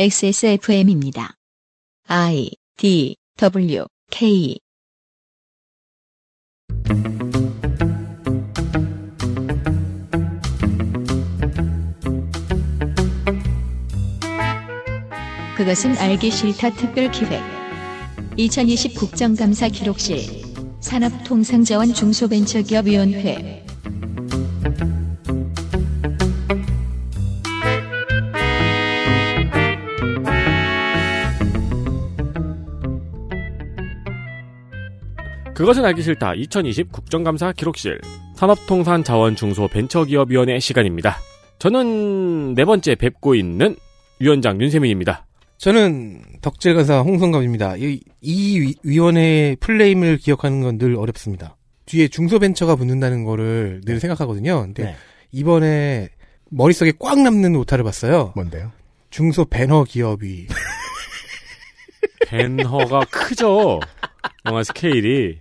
XSFM입니다. I D W K. 그것은 알기 싫다 특별 기획. 2020 국정감사 기록실 산업통상자원 중소벤처기업위원회 그것은 알기 싫다. 2020 국정감사 기록실 산업통산자원중소벤처기업위원회 시간입니다. 저는 네 번째 뵙고 있는 위원장 윤세민입니다. 저는 덕질가사 홍성갑입니다. 이, 이 위- 위원회의 플레임을 기억하는 건 늘 어렵습니다. 뒤에 중소벤처가 붙는다는 거를 늘 생각하거든요. 근데 네. 이번에 머릿속에 꽉 남는 오타를 봤어요. 뭔데요? 중소 배너 기업이. 벤허가 크죠. 영화 스케일이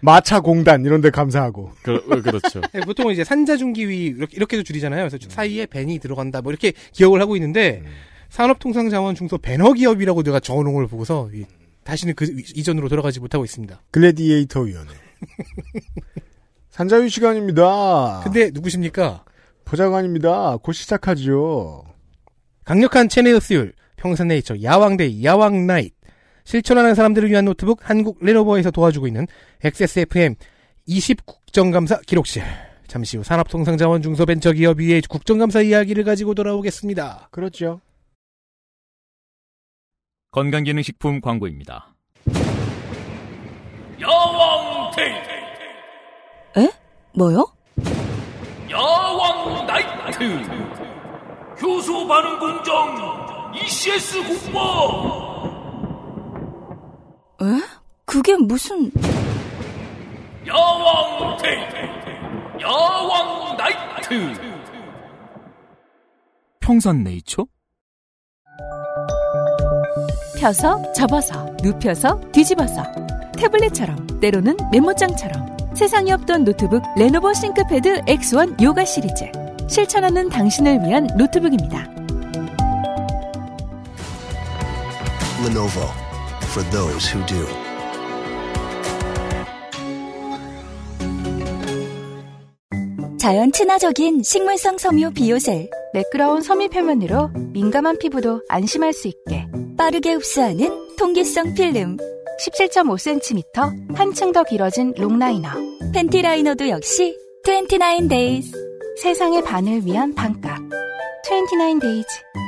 마차 공단 이런 데 감사하고. 그, 그렇죠. 네, 보통은 이제 산자중기위 이렇게, 이렇게도 줄이잖아요. 그래서 사이에 벤이 들어간다. 뭐 이렇게 기억을 하고 있는데 산업통상자원 중소 배너 기업이라고 내가 적어놓은 걸 보고서 이- 다시는 그 이- 이전으로 돌아가지 못하고 있습니다. 글래디에이터 위원회. 산자유 시간입니다. 근데 누구십니까? 보좌관입니다. 곧 시작하죠. 강력한 체내 흡수율, 평산네이처, 야왕데이, 야왕나잇, 실천하는 사람들을 위한 노트북 한국 레노버에서 도와주고 있는 XSFM 20 국정감사 기록실. 잠시 후 산업통상자원 중소벤처기업위의 국정감사 이야기를 가지고 돌아오겠습니다. 그렇죠. 건강기능식품 광고입니다. 야왕 데이 에? 뭐요? 야왕 나이트 효소 반응 공정 ECS 공모 에? 그게 무슨 야왕 데이 야왕 나이트 평산 네이처? 펴서 접어서 눕혀서 뒤집어서 태블릿처럼 때로는 메모장처럼 세상에 없던 노트북 레노버 싱크패드 X1 요가 시리즈 실천하는 당신을 위한 노트북입니다. Lenovo for those who do. 자연 친화적인 식물성 섬유 비오셀 매끄러운 섬유 표면으로 민감한 피부도 안심할 수 있게 빠르게 흡수하는 통기성 필름 17.5cm 한층 더 길어진 long liner. 팬티 라이너도 역시 29days 세상의 반을 위한 반값. 29days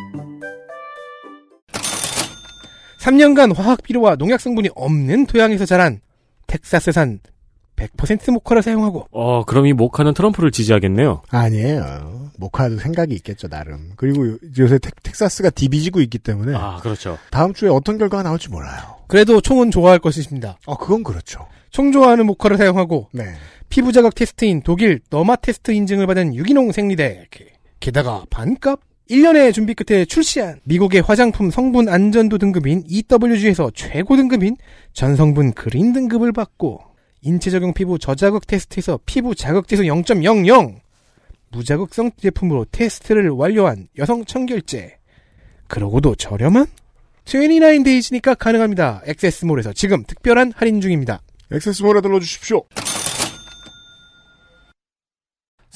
3년간 화학 비료와 농약 성분이 없는 토양에서 자란 텍사스산 100% 모카를 사용하고 어, 그럼 이 모카는 트럼프를 지지하겠네요. 아니에요. 모카도 생각이 있겠죠, 나름. 그리고 요- 요새 텍, 텍사스가 디비지고 있기 때문에 아, 그렇죠. 다음 주에 어떤 결과가 나올지 몰라요. 그래도 총은 좋아할 것이십니다. 어, 그건 그렇죠. 총 좋아하는 모카를 사용하고 네. 피부 자극 테스트인 독일 더마 테스트 인증을 받은 유기농 생리대 게- 게다가 반값 1년의 준비 끝에 출시한 미국의 화장품 성분 안전도 등급인 EWG에서 최고 등급인 전성분 그린 등급을 받고 인체 적용 피부 저자극 테스트에서 피부 자극 지수 0.00 무자극성 제품으로 테스트를 완료한 여성 청결제 그러고도 저렴한 29데이지니까 가능합니다. 액세스몰에서 지금 특별한 할인 중입니다. 액세스몰에 들러주십시오.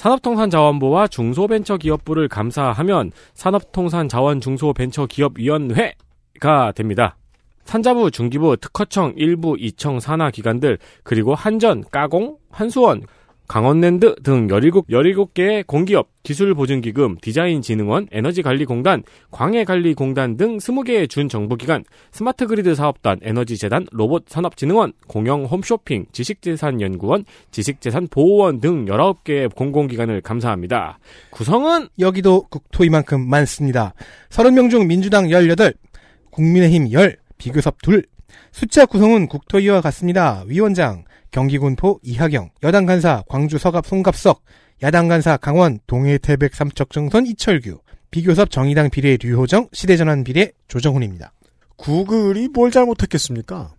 산업통산자원부와 중소벤처기업부를 감사하면 산업통산자원중소벤처기업위원회가 됩니다. 산자부, 중기부, 특허청, 일부, 이청, 산하 기관들, 그리고 한전, 까공, 한수원, 강원랜드 등 17, 17개의 공기업, 기술보증기금, 디자인진흥원, 에너지관리공단, 광해관리공단 등 20개의 준정부기관, 스마트그리드 사업단, 에너지재단, 로봇산업진흥원, 공영홈쇼핑, 지식재산연구원, 지식재산보호원 등 19개의 공공기관을 감사합니다. 구성은 여기도 국토이만큼 많습니다. 30명 중 민주당 18, 국민의힘 10, 비교섭 2. 숫자 구성은 국토위와 같습니다. 위원장, 경기군포 이하경, 여당 간사 광주 서갑 송갑석, 야당 간사 강원 동해 태백 삼척정선 이철규, 비교섭 정의당 비례 류호정, 시대전환 비례 조정훈입니다. 구글이 뭘 잘못했겠습니까?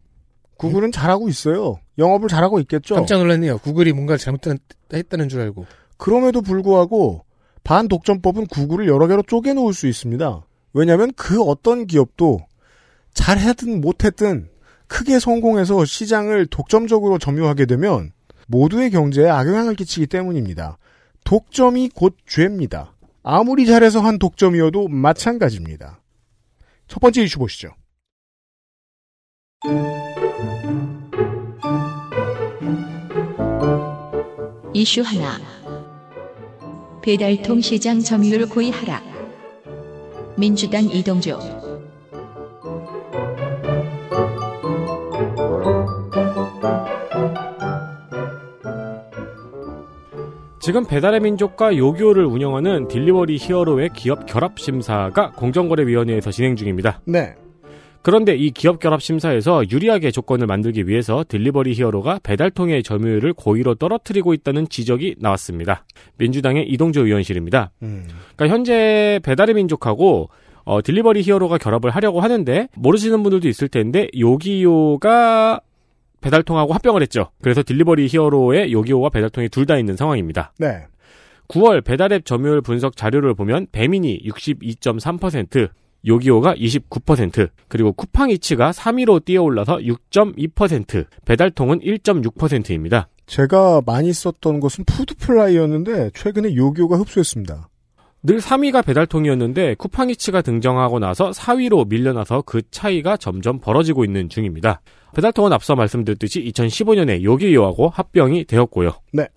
구글은 잘하고 있어요. 영업을 잘하고 있겠죠. 깜짝 놀랐네요. 구글이 뭔가를 잘못했다는 줄 알고. 그럼에도 불구하고 반독점법은 구글을 여러 개로 쪼개놓을 수 있습니다. 왜냐하면 그 어떤 기업도 잘하든 못했든 크게 성공해서 시장을 독점적으로 점유하게 되면 모두의 경제에 악영향을 끼치기 때문입니다. 독점이 곧 죄입니다. 아무리 잘해서 한 독점이어도 마찬가지입니다. 첫 번째 이슈 보시죠. 이슈 하나. 배달통 시장 점유율 고의 하락. 민주당 이동주. 지금 배달의 민족과 요기요를 운영하는 딜리버리 히어로의 기업 결합 심사가 공정거래위원회에서 진행 중입니다. 네. 그런데 이 기업 결합 심사에서 유리하게 조건을 만들기 위해서 딜리버리 히어로가 배달통의 점유율을 고의로 떨어뜨리고 있다는 지적이 나왔습니다. 민주당의 이동주 의원실입니다. 음. 그러니까 현재 배달의 민족하고 어, 딜리버리 히어로가 결합을 하려고 하는데 모르시는 분들도 있을 텐데 요기요가 배달통하고 합병을 했죠. 그래서 딜리버리 히어로의 요기요와 배달통이 둘 다 있는 상황입니다. 네. 9월 배달앱 점유율 분석 자료를 보면 배민이 62.3%, 요기요가 29%, 그리고 쿠팡이츠가 3위로 뛰어올라서 6.2%, 배달통은 1.6%입니다. 제가 많이 썼던 것은 푸드플라이였는데 최근에 요기요가 흡수했습니다. 늘 3위가 배달통이었는데 쿠팡이츠가 등장하고 나서 4위로 밀려나서 그 차이가 점점 벌어지고 있는 중입니다. 배달통은 앞서 말씀드렸듯이 2015년에 요기요하고 합병이 되었고요. 네.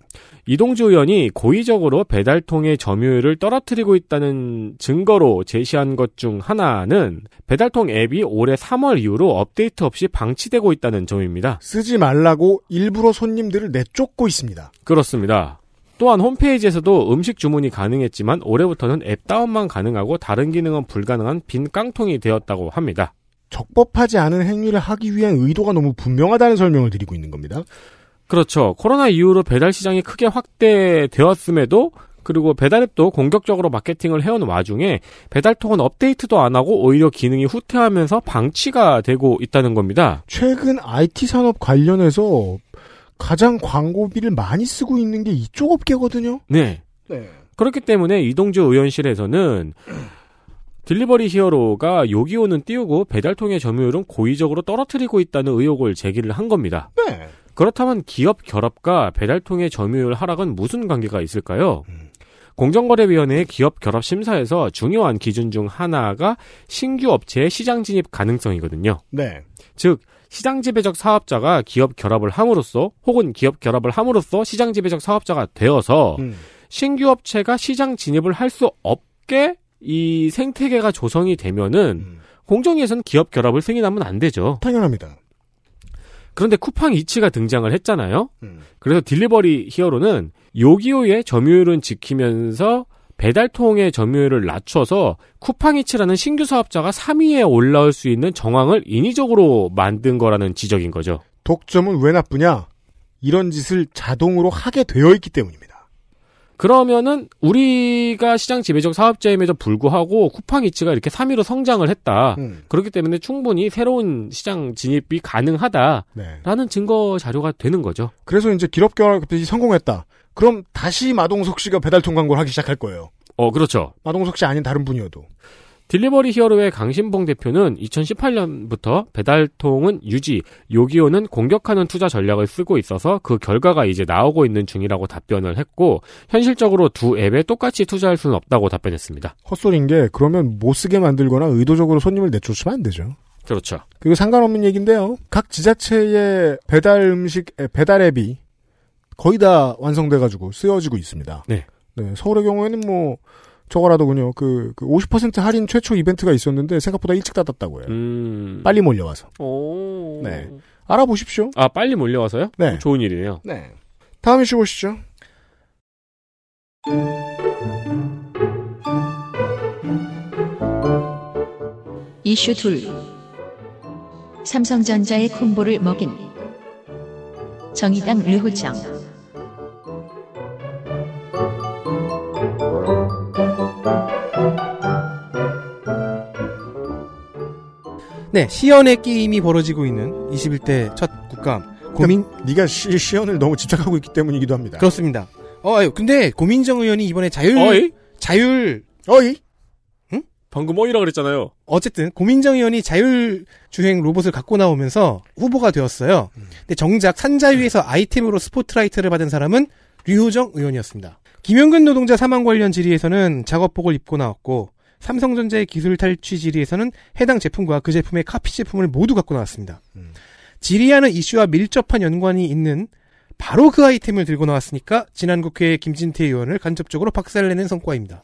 이동주 의원이 고의적으로 배달통의 점유율을 떨어뜨리고 있다는 증거로 제시한 것 중 하나는 배달통 앱이 올해 3월 이후로 업데이트 없이 방치되고 있다는 점입니다. 쓰지 말라고 일부러 손님들을 내쫓고 있습니다. 그렇습니다. 또한 홈페이지에서도 음식 주문이 가능했지만 올해부터는 앱 다운만 가능하고 다른 기능은 불가능한 빈 깡통이 되었다고 합니다. 적법하지 않은 행위를 하기 위한 의도가 너무 분명하다는 설명을 드리고 있는 겁니다. 그렇죠. 코로나 이후로 배달 시장이 크게 확대되었음에도 그리고 배달앱도 공격적으로 마케팅을 해온 와중에 배달통은 업데이트도 안 하고 오히려 기능이 후퇴하면서 방치가 되고 있다는 겁니다. 최근 IT 산업 관련해서 가장 광고비를 많이 쓰고 있는 게 이쪽 업계거든요. 네. 네. 그렇기 때문에 이동주 의원실에서는 딜리버리 히어로가 요기요는 띄우고 배달통의 점유율은 고의적으로 떨어뜨리고 있다는 의혹을 제기를 한 겁니다. 네. 그렇다면 기업 결합과 배달통의 점유율 하락은 무슨 관계가 있을까요? 공정거래위원회의 기업 결합 심사에서 중요한 기준 중 하나가 신규 업체의 시장 진입 가능성이거든요. 네. 즉 시장 지배적 사업자가 기업 결합을 함으로써 혹은 기업 결합을 함으로써 시장 지배적 사업자가 되어서 음. 신규 업체가 시장 진입을 할 수 없게 이 생태계가 조성이 되면은 음. 공정위에서는 기업 결합을 승인하면 안 되죠. 당연합니다. 그런데 쿠팡 이츠가 등장을 했잖아요. 음. 그래서 딜리버리 히어로는 요기요의 점유율은 지키면서 배달통의 점유율을 낮춰서 쿠팡이츠라는 신규 사업자가 3위에 올라올 수 있는 정황을 인위적으로 만든 거라는 지적인 거죠. 독점은 왜 나쁘냐? 이런 짓을 자동으로 하게 되어 있기 때문입니다. 그러면은 우리가 시장 지배적 사업자임에도 불구하고 쿠팡이츠가 이렇게 3위로 성장을 했다. 음. 그렇기 때문에 충분히 새로운 시장 진입이 가능하다라는 네. 증거 자료가 되는 거죠. 그래서 이제 기업 결합이 성공했다. 그럼 다시 마동석 씨가 배달통 광고를 하기 시작할 거예요. 어, 그렇죠. 마동석 씨 아닌 다른 분이어도. 딜리버리 히어로의 강신봉 대표는 2018년부터 배달통은 유지, 요기요는 공격하는 투자 전략을 쓰고 있어서 그 결과가 이제 나오고 있는 중이라고 답변을 했고 현실적으로 두 앱에 똑같이 투자할 수는 없다고 답변했습니다. 헛소리인 게 그러면 못 쓰게 만들거나 의도적으로 손님을 내쫓으면 안 되죠. 그렇죠. 그리고 상관없는 얘기인데요. 각 지자체의 배달 음식 에, 배달 앱이 거의 다 완성돼가지고 쓰여지고 있습니다. 네. 네, 서울의 경우에는 뭐 저거라더군요. 그, 그 50% 할인 최초 이벤트가 있었는데 생각보다 일찍 닫았다고 해요. 음. 빨리 몰려와서. 오. 네. 알아보십시오. 아, 빨리 몰려와서요? 네. 좋은 일이네요. 네. 다음 이슈 보시죠. 이슈 둘. 삼성전자의 콤보를 먹인 정의당 르호정. 네, 시연의 게임이 벌어지고 있는 21대 첫 국감. 고민 네가 시, 시연을 너무 집착하고 있기 때문이기도 합니다. 그렇습니다. 어, 아유, 근데 고민정 의원이 이번에 자율 어이? 자율 어이? 응? 방금 어이라 그랬잖아요. 어쨌든 고민정 의원이 자율 주행 로봇을 갖고 나오면서 후보가 되었어요. 근데 정작 산자 위에서 아이템으로 스포트라이트를 받은 사람은 류호정 의원이었습니다. 김영근 노동자 사망 관련 질의에서는 작업복을 입고 나왔고 삼성전자의 기술 탈취 질의에서는 해당 제품과 그 제품의 카피 제품을 모두 갖고 나왔습니다. 질의하는 이슈와 밀접한 연관이 있는 바로 그 아이템을 들고 나왔으니까 지난 국회의 김진태 의원을 간접적으로 박살내는 성과입니다.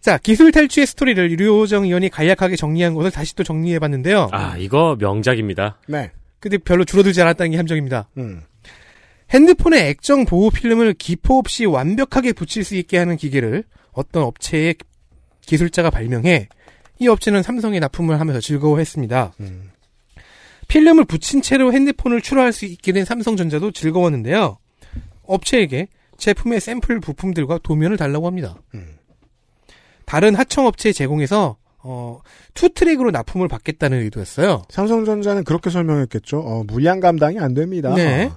자, 기술 탈취의 스토리를 류호정 의원이 간략하게 정리한 것을 다시 또 정리해봤는데요. 아, 이거 명작입니다. 네. 근데 별로 줄어들지 않았다는 게 함정입니다. 음. 핸드폰에 액정 보호 필름을 기포 없이 완벽하게 붙일 수 있게 하는 기계를 어떤 업체의 기술자가 발명해 이 업체는 삼성에 납품을 하면서 즐거워했습니다. 음. 필름을 붙인 채로 핸드폰을 출하할 수 있게 된 삼성전자도 즐거웠는데요. 업체에게 제품의 샘플 부품들과 도면을 달라고 합니다. 음. 다른 하청 업체에 제공해서 어, 투트랙으로 납품을 받겠다는 의도였어요. 삼성전자는 그렇게 설명했겠죠. 어, 물량 감당이 안 됩니다. 네.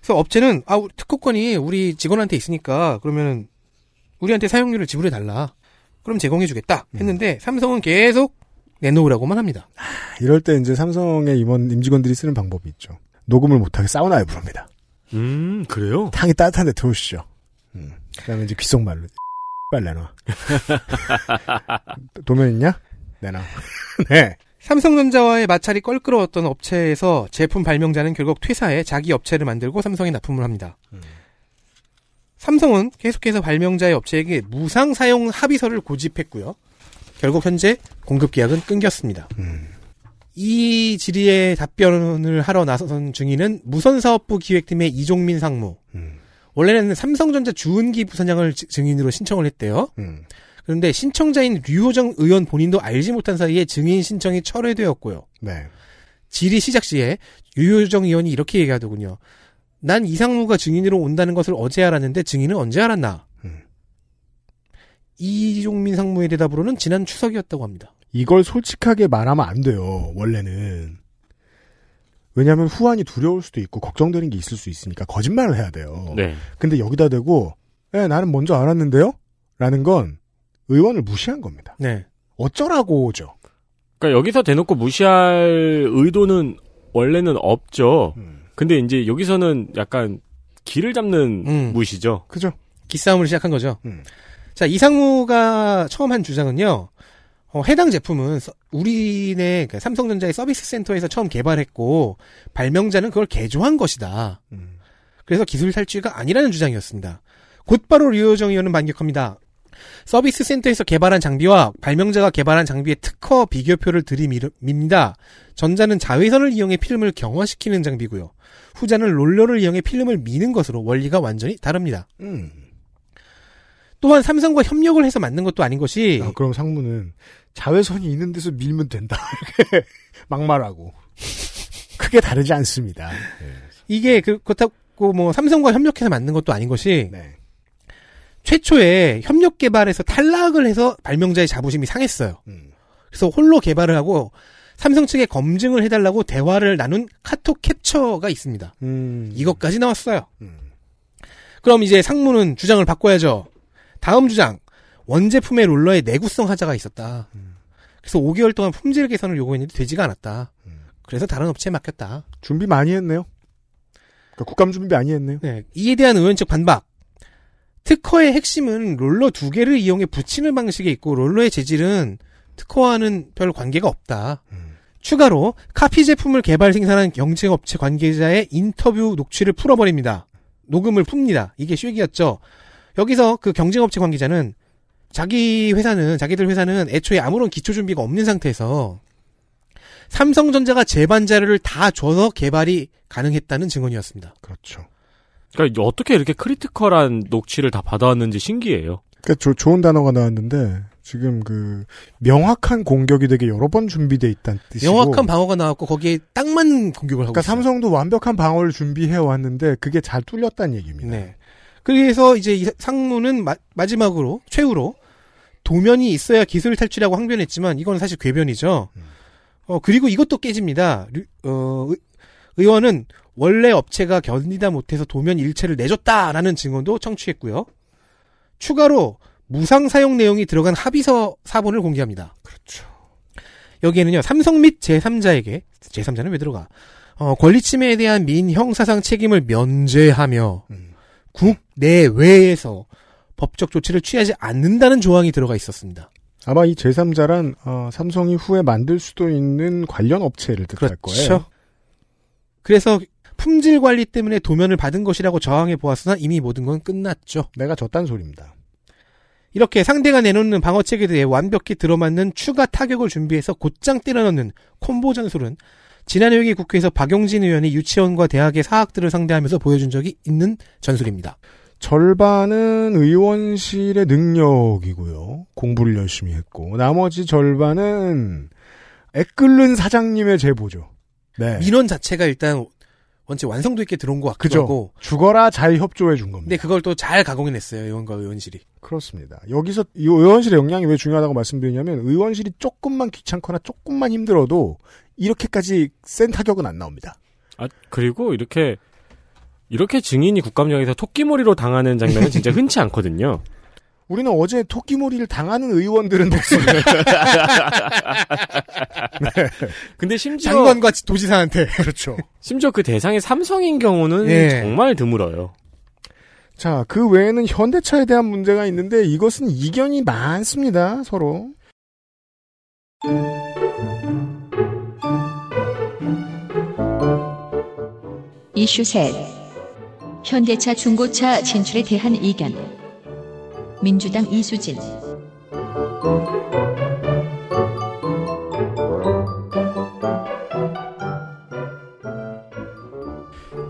그래서 업체는 아 특허권이 우리 직원한테 있으니까 그러면 우리한테 사용료를 지불해 달라. 그럼 제공해주겠다 했는데 삼성은 계속 내놓으라고만 합니다. 이럴 때 이제 삼성의 임원 임직원들이 쓰는 방법이 있죠. 녹음을 못하게 사우나에 부릅니다. 음, 그래요? 탕이 따뜻한데 들어오시죠. 음. 그다음에 이제 귓속말로 빨리 내놔. 도면 있냐? 내놔. 네. 삼성전자와의 마찰이 껄끄러웠던 업체에서 제품 발명자는 결국 퇴사해 자기 업체를 만들고 삼성에 납품을 합니다. 삼성은 계속해서 발명자의 업체에게 무상 사용 합의서를 고집했고요. 결국 현재 공급 계약은 끊겼습니다. 음. 이 질의에 답변을 하러 나선 중위는 무선사업부 기획팀의 이종민 상무. 음. 원래는 삼성전자 주은기 부사장을 지- 증인으로 신청을 했대요. 음. 그런데 신청자인 류호정 의원 본인도 알지 못한 사이에 증인 신청이 철회되었고요. 네. 질의 시작 시에 유효정 의원이 이렇게 얘기하더군요. 난 이상무가 증인으로 온다는 것을 어제 알았는데 증인은 언제 알았나? 음. 이종민 상무의 대답으로는 지난 추석이었다고 합니다. 이걸 솔직하게 말하면 안 돼요. 원래는. 왜냐하면 후환이 두려울 수도 있고 걱정되는 게 있을 수 있으니까 거짓말을 해야 돼요. 네. 근데 여기다 대고 예, 나는 먼저 알았는데요? 라는 건 의원을 무시한 겁니다. 네. 어쩌라고죠. 그러니까 여기서 대놓고 무시할 의도는 원래는 없죠. 근데 이제 여기서는 약간 길을 잡는 음. 무시죠. 그죠? 기싸움을 시작한 거죠. 음. 자, 이상무가 처음 한 주장은요. 어, 해당 제품은 서- 우리네 그 삼성전자의 서비스 센터에서 처음 개발했고 발명자는 그걸 개조한 것이다. 음. 그래서 기술 탈취가 아니라는 주장이었습니다. 곧바로 류호정 의원은 반격합니다. 서비스 센터에서 개발한 장비와 발명자가 개발한 장비의 특허 비교표를 들이밉니다. 전자는 자외선을 이용해 필름을 경화시키는 장비고요. 후자는 롤러를 이용해 필름을 미는 것으로 원리가 완전히 다릅니다. 음. 또한 삼성과 협력을 해서 만든 것도 아닌 것이 아, 그럼 상무는 자외선이 있는 데서 밀면 된다. 이렇게 막말하고. 크게 다르지 않습니다. 이게 그- 그렇다고 뭐 삼성과 협력해서 만든 것도 아닌 것이 네. 최초에 협력 개발에서 탈락을 해서 발명자의 자부심이 상했어요. 음. 그래서 홀로 개발을 하고 삼성 측에 검증을 해달라고 대화를 나눈 카톡 캡처가 있습니다. 음. 이것까지 나왔어요. 음. 그럼 이제 상무는 주장을 바꿔야죠. 다음 주장 원제품의 롤러에 내구성 하자가 있었다. 그래서 5개월 동안 품질 개선을 요구했는데 되지가 않았다. 그래서 다른 업체에 맡겼다. 준비 많이 했네요. 그러니까 국감 준비 많이 했네요. 네, 이에 대한 의원 측 반박. 특허의 핵심은 롤러 두 개를 이용해 붙이는 방식에 있고 롤러의 재질은 특허와는 별 관계가 없다. 추가로 카피 제품을 개발 생산한 경쟁업체 관계자의 인터뷰 녹취를 풀어버립니다. 녹음을 풉니다. 이게 쉐기였죠. 여기서 그 경쟁업체 관계자는 자기 회사는 자기들 회사는 애초에 아무런 기초 준비가 없는 상태에서 삼성전자가 제반 자료를 다 줘서 개발이 가능했다는 증언이었습니다. 그렇죠. 그러니까 어떻게 이렇게 크리티컬한 녹취를 다 받아왔는지 신기해요. 그러니까 조- 좋은 단어가 나왔는데 지금 그 명확한 공격이 되게 여러 번 준비돼 있다는 뜻이고 명확한 방어가 나왔고 거기에 딱 맞는 공격을 하고 그러니까 있어요. 삼성도 완벽한 방어를 준비해 왔는데 그게 잘 뚫렸다는 얘기입니다. 네. 그래서 이제 이 상무는 마, 마지막으로 최후로 도면이 있어야 기술 탈취라고 항변했지만 이건 사실 궤변이죠. 어 그리고 이것도 깨집니다. 류- 어, 의- 의원은 원래 업체가 견디다 못해서 도면 일체를 내줬다라는 증언도 청취했고요. 추가로 무상 사용 내용이 들어간 합의서 사본을 공개합니다. 그렇죠. 여기에는요, 삼성 및 제3자에게, 제3자는 왜 들어가? 어, 권리 침해에 대한 민형사상 책임을 면제하며, 음. 국내외에서 법적 조치를 취하지 않는다는 조항이 들어가 있었습니다. 아마 이 제3자란 어, 삼성이 후에 만들 수도 있는 관련 업체를 뜻할 거예요. 그래서 품질 관리 때문에 도면을 받은 것이라고 저항해 보았으나 이미 모든 건 끝났죠. 내가 졌단 소리입니다. 이렇게 상대가 내놓는 방어책에 대해 완벽히 들어맞는 추가 타격을 준비해서 곧장 때려넣는 콤보 전술은 지난해 여기 국회에서 박용진 의원이 유치원과 대학의 사학들을 상대하면서 보여준 적이 있는 전술입니다. 절반은 의원실의 능력이고요. 공부를 열심히 했고 나머지 절반은 애끓는 사장님의 제보죠. 네. 민원 자체가 일단 원체 완성도 있게 들어온 것 같기도 그죠. 하고 죽어라 잘 협조해 준 겁니다. 근데 그걸 또 잘 가공해냈어요 의원과 의원실이. 그렇습니다. 여기서 이 의원실의 역량이 왜 중요하다고 말씀드리냐면 의원실이 조금만 귀찮거나 조금만 힘들어도 이렇게까지 센 타격은 안 나옵니다. 아, 그리고 이렇게, 이렇게 증인이 국감장에서 토끼머리로 당하는 장면은 진짜 흔치 않거든요. 우리는 어제 토끼몰이를 당하는 의원들은 봤습니다. 근데 심지어, 장관과 도지사한테. 그렇죠. 심지어 그 대상이 삼성인 경우는 예. 정말 드물어요. 자, 그 외에는 현대차에 대한 문제가 있는데 이것은 이견이 많습니다, 서로. 이슈 셋. 현대차 중고차 진출에 대한 의견. 민주당 이수진.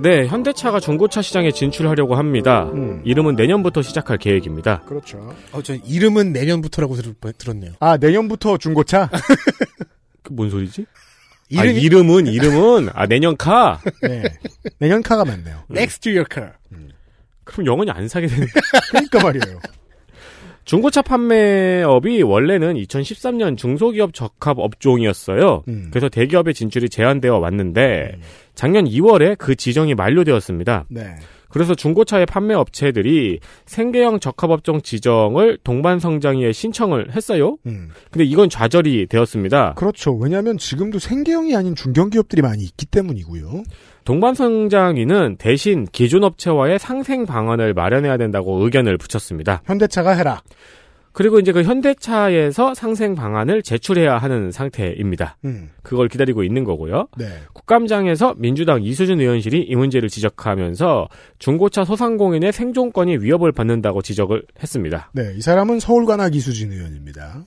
네, 현대차가 중고차 시장에 진출하려고 합니다. 음. 이름은 내년부터 시작할 계획입니다. 그렇죠. 어, 저 이름은 내년부터라고 들, 들었네요. 아, 내년부터 중고차? 그뭔 소리지? 이름이 아, 이름은, 이름은, 아, 내년 카? 네. 내년 카가 맞네요. Next Year Car. 그럼 영원히 안 사게 되는. 그러니까 말이에요. 중고차 판매업이 원래는 2013년 중소기업 적합 업종이었어요. 음. 그래서 대기업의 진출이 제한되어 왔는데 작년 2월에 그 지정이 만료되었습니다. 네. 그래서 중고차의 판매 업체들이 생계형 적합업종 지정을 동반성장위에 신청을 했어요. 음. 근데 이건 좌절이 되었습니다. 그렇죠. 왜냐하면 지금도 생계형이 아닌 중견기업들이 많이 있기 때문이고요. 동반성장위는 대신 기존 업체와의 상생 방안을 마련해야 된다고 의견을 붙였습니다. 현대차가 해라. 그리고 이제 그 현대차에서 상생 방안을 제출해야 하는 상태입니다. 음. 그걸 기다리고 있는 거고요. 네. 국감장에서 민주당 이수준 의원실이 이 문제를 지적하면서 중고차 소상공인의 생존권이 위협을 받는다고 지적을 했습니다. 네. 이 사람은 서울관악 이수진 의원입니다.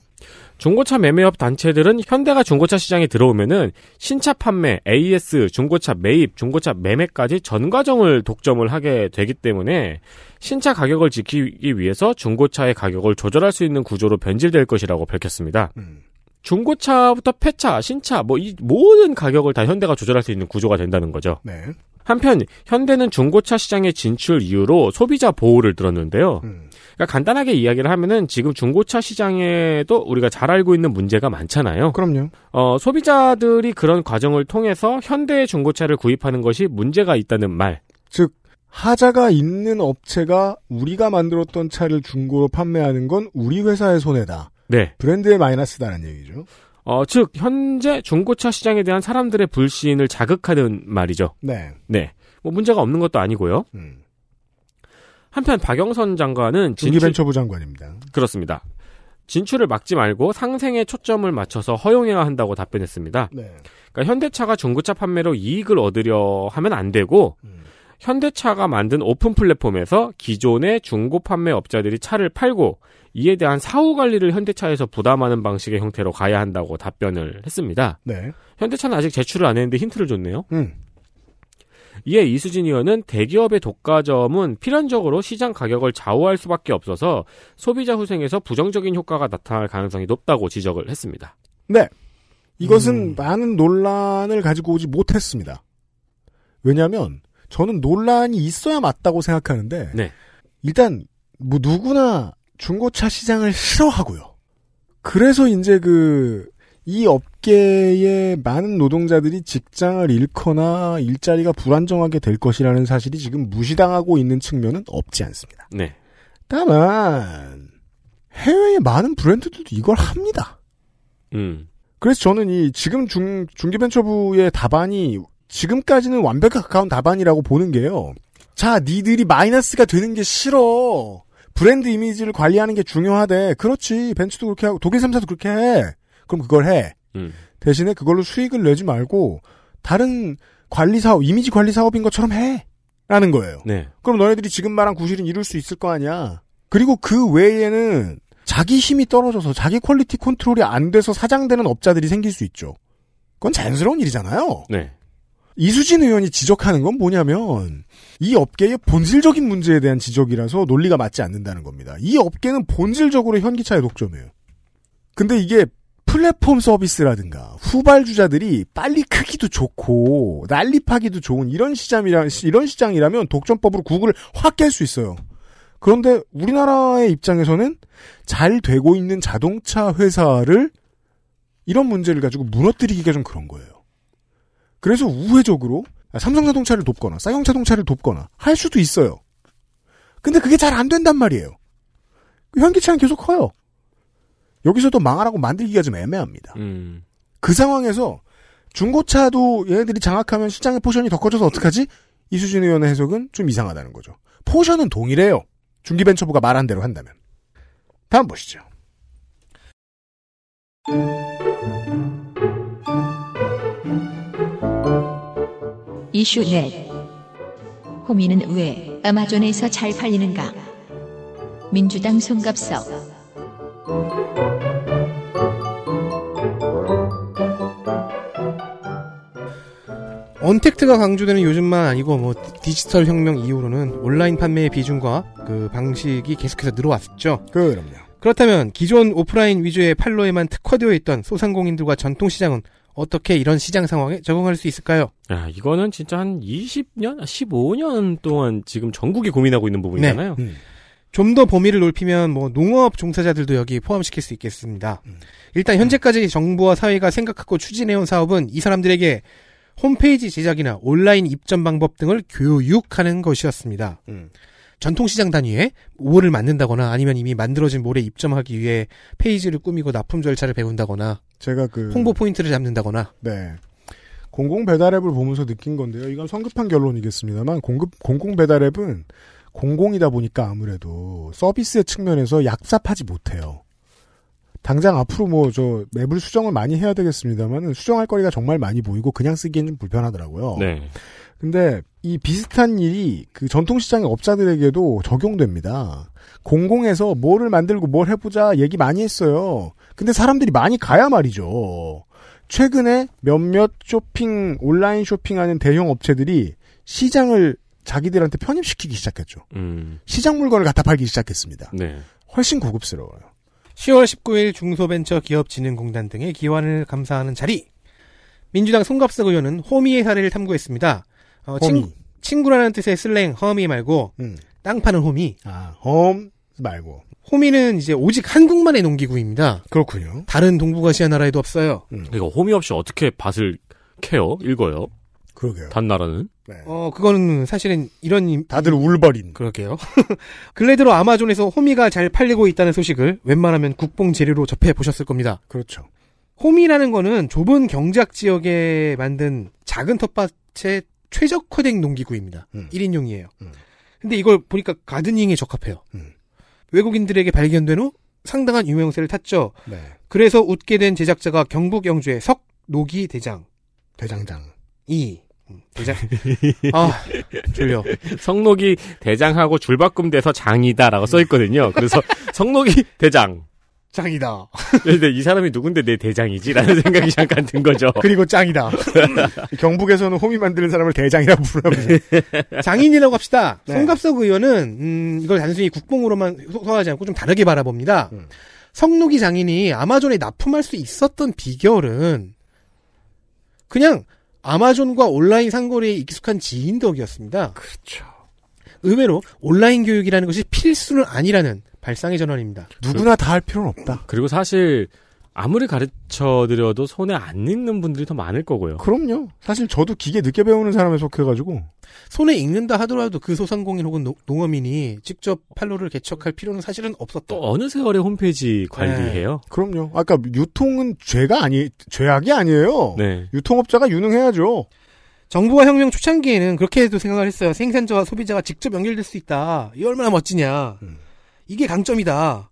중고차 매매업 단체들은 현대가 중고차 시장에 들어오면은 신차 판매, AS, 중고차 매입, 중고차 매매까지 전 과정을 독점을 하게 되기 때문에 신차 가격을 지키기 위해서 중고차의 가격을 조절할 수 있는 구조로 변질될 것이라고 밝혔습니다. 음. 중고차부터 폐차, 신차, 뭐 이 모든 가격을 다 현대가 조절할 수 있는 구조가 된다는 거죠. 네. 한편 현대는 중고차 시장의 진출 이유로 소비자 보호를 들었는데요. 음. 그러니까 간단하게 이야기를 하면은 지금 중고차 시장에도 우리가 잘 알고 있는 문제가 많잖아요. 그럼요. 어, 소비자들이 그런 과정을 통해서 현대의 중고차를 구입하는 것이 문제가 있다는 말. 즉 하자가 있는 업체가 우리가 만들었던 차를 중고로 판매하는 건 우리 회사의 손해다. 네. 브랜드의 마이너스다는 얘기죠. 어, 즉 현재 중고차 시장에 대한 사람들의 불신을 자극하는 말이죠. 네. 네. 뭐 문제가 없는 것도 아니고요. 음. 한편 박영선 장관은 진출 중기벤처부 장관입니다. 그렇습니다. 진출을 막지 말고 상생에 초점을 맞춰서 허용해야 한다고 답변했습니다. 네. 그러니까 현대차가 중고차 판매로 이익을 얻으려 하면 안 되고 음. 현대차가 만든 오픈 플랫폼에서 기존의 중고 판매 업자들이 차를 팔고 이에 대한 사후 관리를 현대차에서 부담하는 방식의 형태로 가야 한다고 답변을 했습니다. 네. 현대차는 아직 제출을 안 했는데 힌트를 줬네요. 음. 이에 이수진 의원은 대기업의 독과점은 필연적으로 시장 가격을 좌우할 수밖에 없어서 소비자 후생에서 부정적인 효과가 나타날 가능성이 높다고 지적을 했습니다. 네. 이것은 음. 많은 논란을 가지고 오지 못했습니다. 왜냐하면 저는 논란이 있어야 맞다고 생각하는데 네. 일단 뭐 누구나 중고차 시장을 싫어하고요. 그래서 이제 그 이 업계의 많은 노동자들이 직장을 잃거나 일자리가 불안정하게 될 것이라는 사실이 지금 무시당하고 있는 측면은 없지 않습니다. 네. 다만 해외의 많은 브랜드들도 이걸 합니다. 음. 그래서 저는 이 지금 중, 중기벤처부의 답안이 지금까지는 완벽에 가까운 답안이라고 보는 게요. 자, 니들이 마이너스가 되는 게 싫어. 브랜드 이미지를 관리하는 게 중요하대. 그렇지. 벤츠도 그렇게 하고 독일 3사도 그렇게 해. 그럼 그걸 해. 음. 대신에 그걸로 수익을 내지 말고 다른 관리 사업, 이미지 관리 사업인 것처럼 해. 라는 거예요. 네. 그럼 너네들이 지금 말한 구실은 이룰 수 있을 거 아니야. 그리고 그 외에는 자기 힘이 떨어져서 자기 quality control이 안 돼서 사장되는 업자들이 생길 수 있죠. 그건 자연스러운 일이잖아요. 네. 이수진 의원이 지적하는 건 뭐냐면 이 업계의 본질적인 문제에 대한 지적이라서 논리가 맞지 않는다는 겁니다. 이 업계는 본질적으로 현기차의 독점이에요. 근데 이게 플랫폼 서비스라든가 후발주자들이 빨리 크기도 좋고 난립하기도 좋은 이런 시장이라 이런 시장이라면 독점법으로 구글을 확 깰 수 있어요. 그런데 우리나라의 입장에서는 잘 되고 있는 자동차 회사를 이런 문제를 가지고 무너뜨리기가 좀 그런 거예요. 그래서 우회적으로 삼성 자동차를 돕거나 쌍용 자동차를 돕거나 할 수도 있어요. 근데 그게 잘 안 된단 말이에요. 현기차는 계속 커요. 여기서도 망하라고 만들기가 좀 애매합니다. 음. 그 상황에서 중고차도 얘네들이 장악하면 시장의 포션이 더 커져서 어떡하지? 이수진 의원의 해석은 좀 이상하다는 거죠. 포션은 동일해요. 중기벤처부가 말한 대로 한다면. 다음 보시죠. 이슈 넷. 호미는 왜 아마존에서 잘 팔리는가? 민주당 송갑석. 언택트가 강조되는 요즘만 아니고 뭐 디지털 혁명 이후로는 온라인 판매의 비중과 그 방식이 계속해서 늘어왔죠. 그럼요. 그렇다면 기존 오프라인 위주의 판로에만 특화되어 있던 소상공인들과 전통 시장은 어떻게 이런 시장 상황에 적응할 수 있을까요? 야, 이거는 진짜 한 20년, 15년 동안 지금 전국이 고민하고 있는 부분이잖아요. 음. 좀 더 범위를 넓히면 뭐 농업 종사자들도 여기 포함시킬 수 있겠습니다. 일단 현재까지 정부와 사회가 생각하고 추진해온 사업은 이 사람들에게 홈페이지 제작이나 온라인 입점 방법 등을 교육하는 것이었습니다. 음. 전통시장 단위에 몰을 만든다거나 아니면 이미 만들어진 몰에 입점하기 위해 페이지를 꾸미고 납품 절차를 배운다거나 제가 그 홍보 포인트를 잡는다거나 네. 공공 배달앱을 보면서 느낀 건데요. 이건 성급한 결론이겠습니다만 공급 공공 배달앱은 공공이다 보니까 아무래도 서비스의 측면에서 얍삽하지 못해요. 당장 앞으로 뭐 저 맵을 수정을 많이 해야 되겠습니다만은 수정할 거리가 정말 많이 보이고 그냥 쓰기엔 좀 불편하더라고요. 네. 근데 이 비슷한 일이 그 전통시장의 업자들에게도 적용됩니다. 공공에서 뭐를 만들고 뭘 해보자 얘기 많이 했어요. 근데 사람들이 많이 가야 말이죠. 최근에 몇몇 쇼핑, 온라인 쇼핑하는 대형 업체들이 시장을 자기들한테 편입시키기 시작했죠. 음. 시장 물건을 갖다 팔기 시작했습니다. 네. 훨씬 고급스러워요. 10월 19일 중소벤처기업진흥공단 등의 기관을 감사하는 자리. 민주당 송갑석 의원은 호미의 사례를 탐구했습니다. 어, 호미. 친, 친구라는 뜻의 슬랭 허미 말고 음. 땅 파는 호미. 아, 홈 말고. 호미는 이제 오직 한국만의 농기구입니다. 그렇군요. 다른 동북아시아 나라에도 없어요. 그러니까 홈이 없이 어떻게 밭을 캐요? 읽어요? 그러게요. 단 나라는? 네. 어, 그거는 사실은 이런 임- 다들 울버린. 그러게요. 근래 들어 아마존에서 호미가 잘 팔리고 있다는 소식을 웬만하면 국뽕 재료로 접해 보셨을 겁니다. 그렇죠. 홈이라는 거는 좁은 경작 지역에 만든 작은 텃밭의 최적화된 농기구입니다. 음. 1인용이에요. 음. 근데 이걸 보니까 가드닝에 적합해요. 음. 외국인들에게 발견된 후 상당한 유명세를 탔죠. 네. 그래서 웃게 된 제작자가 경북 영주의 석 노기 대장. 대장장. 이. 음, 대장. 아, 졸려. 성록이 대장하고 줄바꿈 돼서 장이다라고 써 있거든요. 그래서 성록이 대장. 짱이다. 근데 이 사람이 누군데 내 대장이지? 라는 생각이 잠깐 든 거죠. 그리고 짱이다. 경북에서는 홈이 만드는 사람을 대장이라고 부르면 장인이라고 합시다. 네. 송갑석 의원은 음, 이걸 단순히 국뽕으로만 소- 소화하지 않고 좀 다르게 바라봅니다. 음. 성록이 장인이 아마존에 납품할 수 있었던 비결은 그냥 아마존과 온라인 상거래에 익숙한 지인 덕이었습니다. 그렇죠. 의외로 온라인 교육이라는 것이 필수는 아니라는 발상의 전환입니다. 누구나 다 할 필요는 없다. 그리고 사실 아무리 가르쳐 드려도 손에 안 익는 분들이 더 많을 거고요. 그럼요. 사실 저도 기계 늦게 배우는 사람에 속해가지고 손에 익는다 하더라도 그 소상공인 혹은 노- 농어민이 직접 판로를 개척할 필요는 사실은 없었다. 또 어느 세월에 홈페이지 관리해요? 그럼요. 아까 유통은 죄가 아니 죄악이 아니에요. 네. 유통업자가 유능해야죠. 정부와 혁명 초창기에는 그렇게도 생각을 했어요. 생산자와 소비자가 직접 연결될 수 있다. 이 얼마나 멋지냐. 음. 이게 강점이다.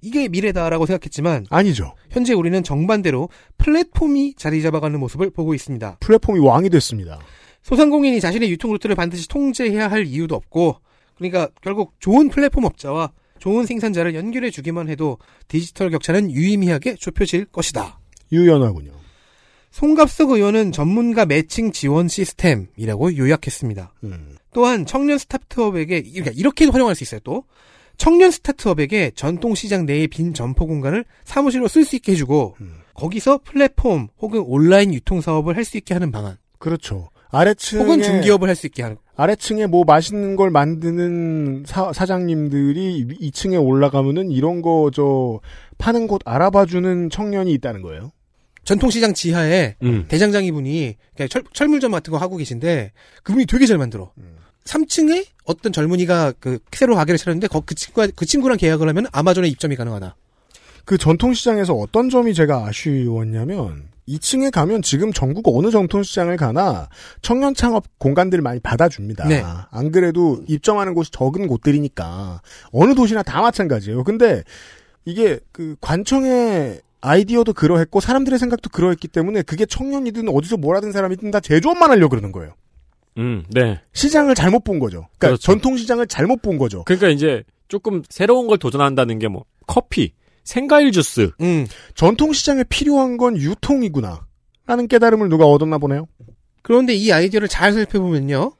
이게 미래다라고 생각했지만 아니죠. 현재 우리는 정반대로 플랫폼이 자리 잡아가는 모습을 보고 있습니다. 플랫폼이 왕이 됐습니다. 소상공인이 자신의 유통 루트를 반드시 통제해야 할 이유도 없고 그러니까 결국 좋은 플랫폼 업자와 좋은 생산자를 연결해 주기만 해도 디지털 격차는 유의미하게 좁혀질 것이다. 유연하군요. 송갑석 의원은 전문가 매칭 지원 시스템이라고 요약했습니다. 음. 또한 청년 스타트업에게 그러니까 이렇게도 활용할 수 있어요. 또 청년 스타트업에게 전통 시장 내의 빈 점포 공간을 사무실로 쓸 수 있게 해주고 음. 거기서 플랫폼 혹은 온라인 유통 사업을 할 수 있게 하는 방안 그렇죠. 아래층에 혹은 중기업을 할 수 있게 하는 아래층에 뭐 맛있는 걸 만드는 사, 사장님들이 2층에 올라가면은 이런 거 저 파는 곳 알아봐주는 청년이 있다는 거예요. 전통시장 지하에 음. 대장장 이 분이 그냥 철, 철물점 같은 거 하고 계신데 그분이 되게 잘 만들어. 음. 3층에 어떤 젊은이가 그 새로 가게를 차렸는데 거, 그 친구가 그 친구랑 계약을 하면 아마존에 입점이 가능하다. 그 전통시장에서 어떤 점이 제가 아쉬웠냐면 2층에 가면 지금 전국 어느 전통시장을 가나 청년 창업 공간들을 많이 받아줍니다. 네. 안 그래도 입점하는 곳이 적은 곳들이니까 어느 도시나 다 마찬가지예요. 근데 이게 그 관청의 아이디어도 그러했고 사람들의 생각도 그러했기 때문에 그게 청년이든 어디서 뭘 하든 사람이든 다 제조업만 하려고 그러는 거예요. 음, 네. 시장을 잘못 본 거죠. 그러니까 그렇죠. 전통 시장을 잘못 본 거죠. 그러니까 이제 조금 새로운 걸 도전한다는 게 뭐 커피, 생과일 주스. 음. 전통 시장에 필요한 건 유통이구나. 라는 깨달음을 누가 얻었나 보네요. 그런데 이 아이디어를 잘 살펴보면요.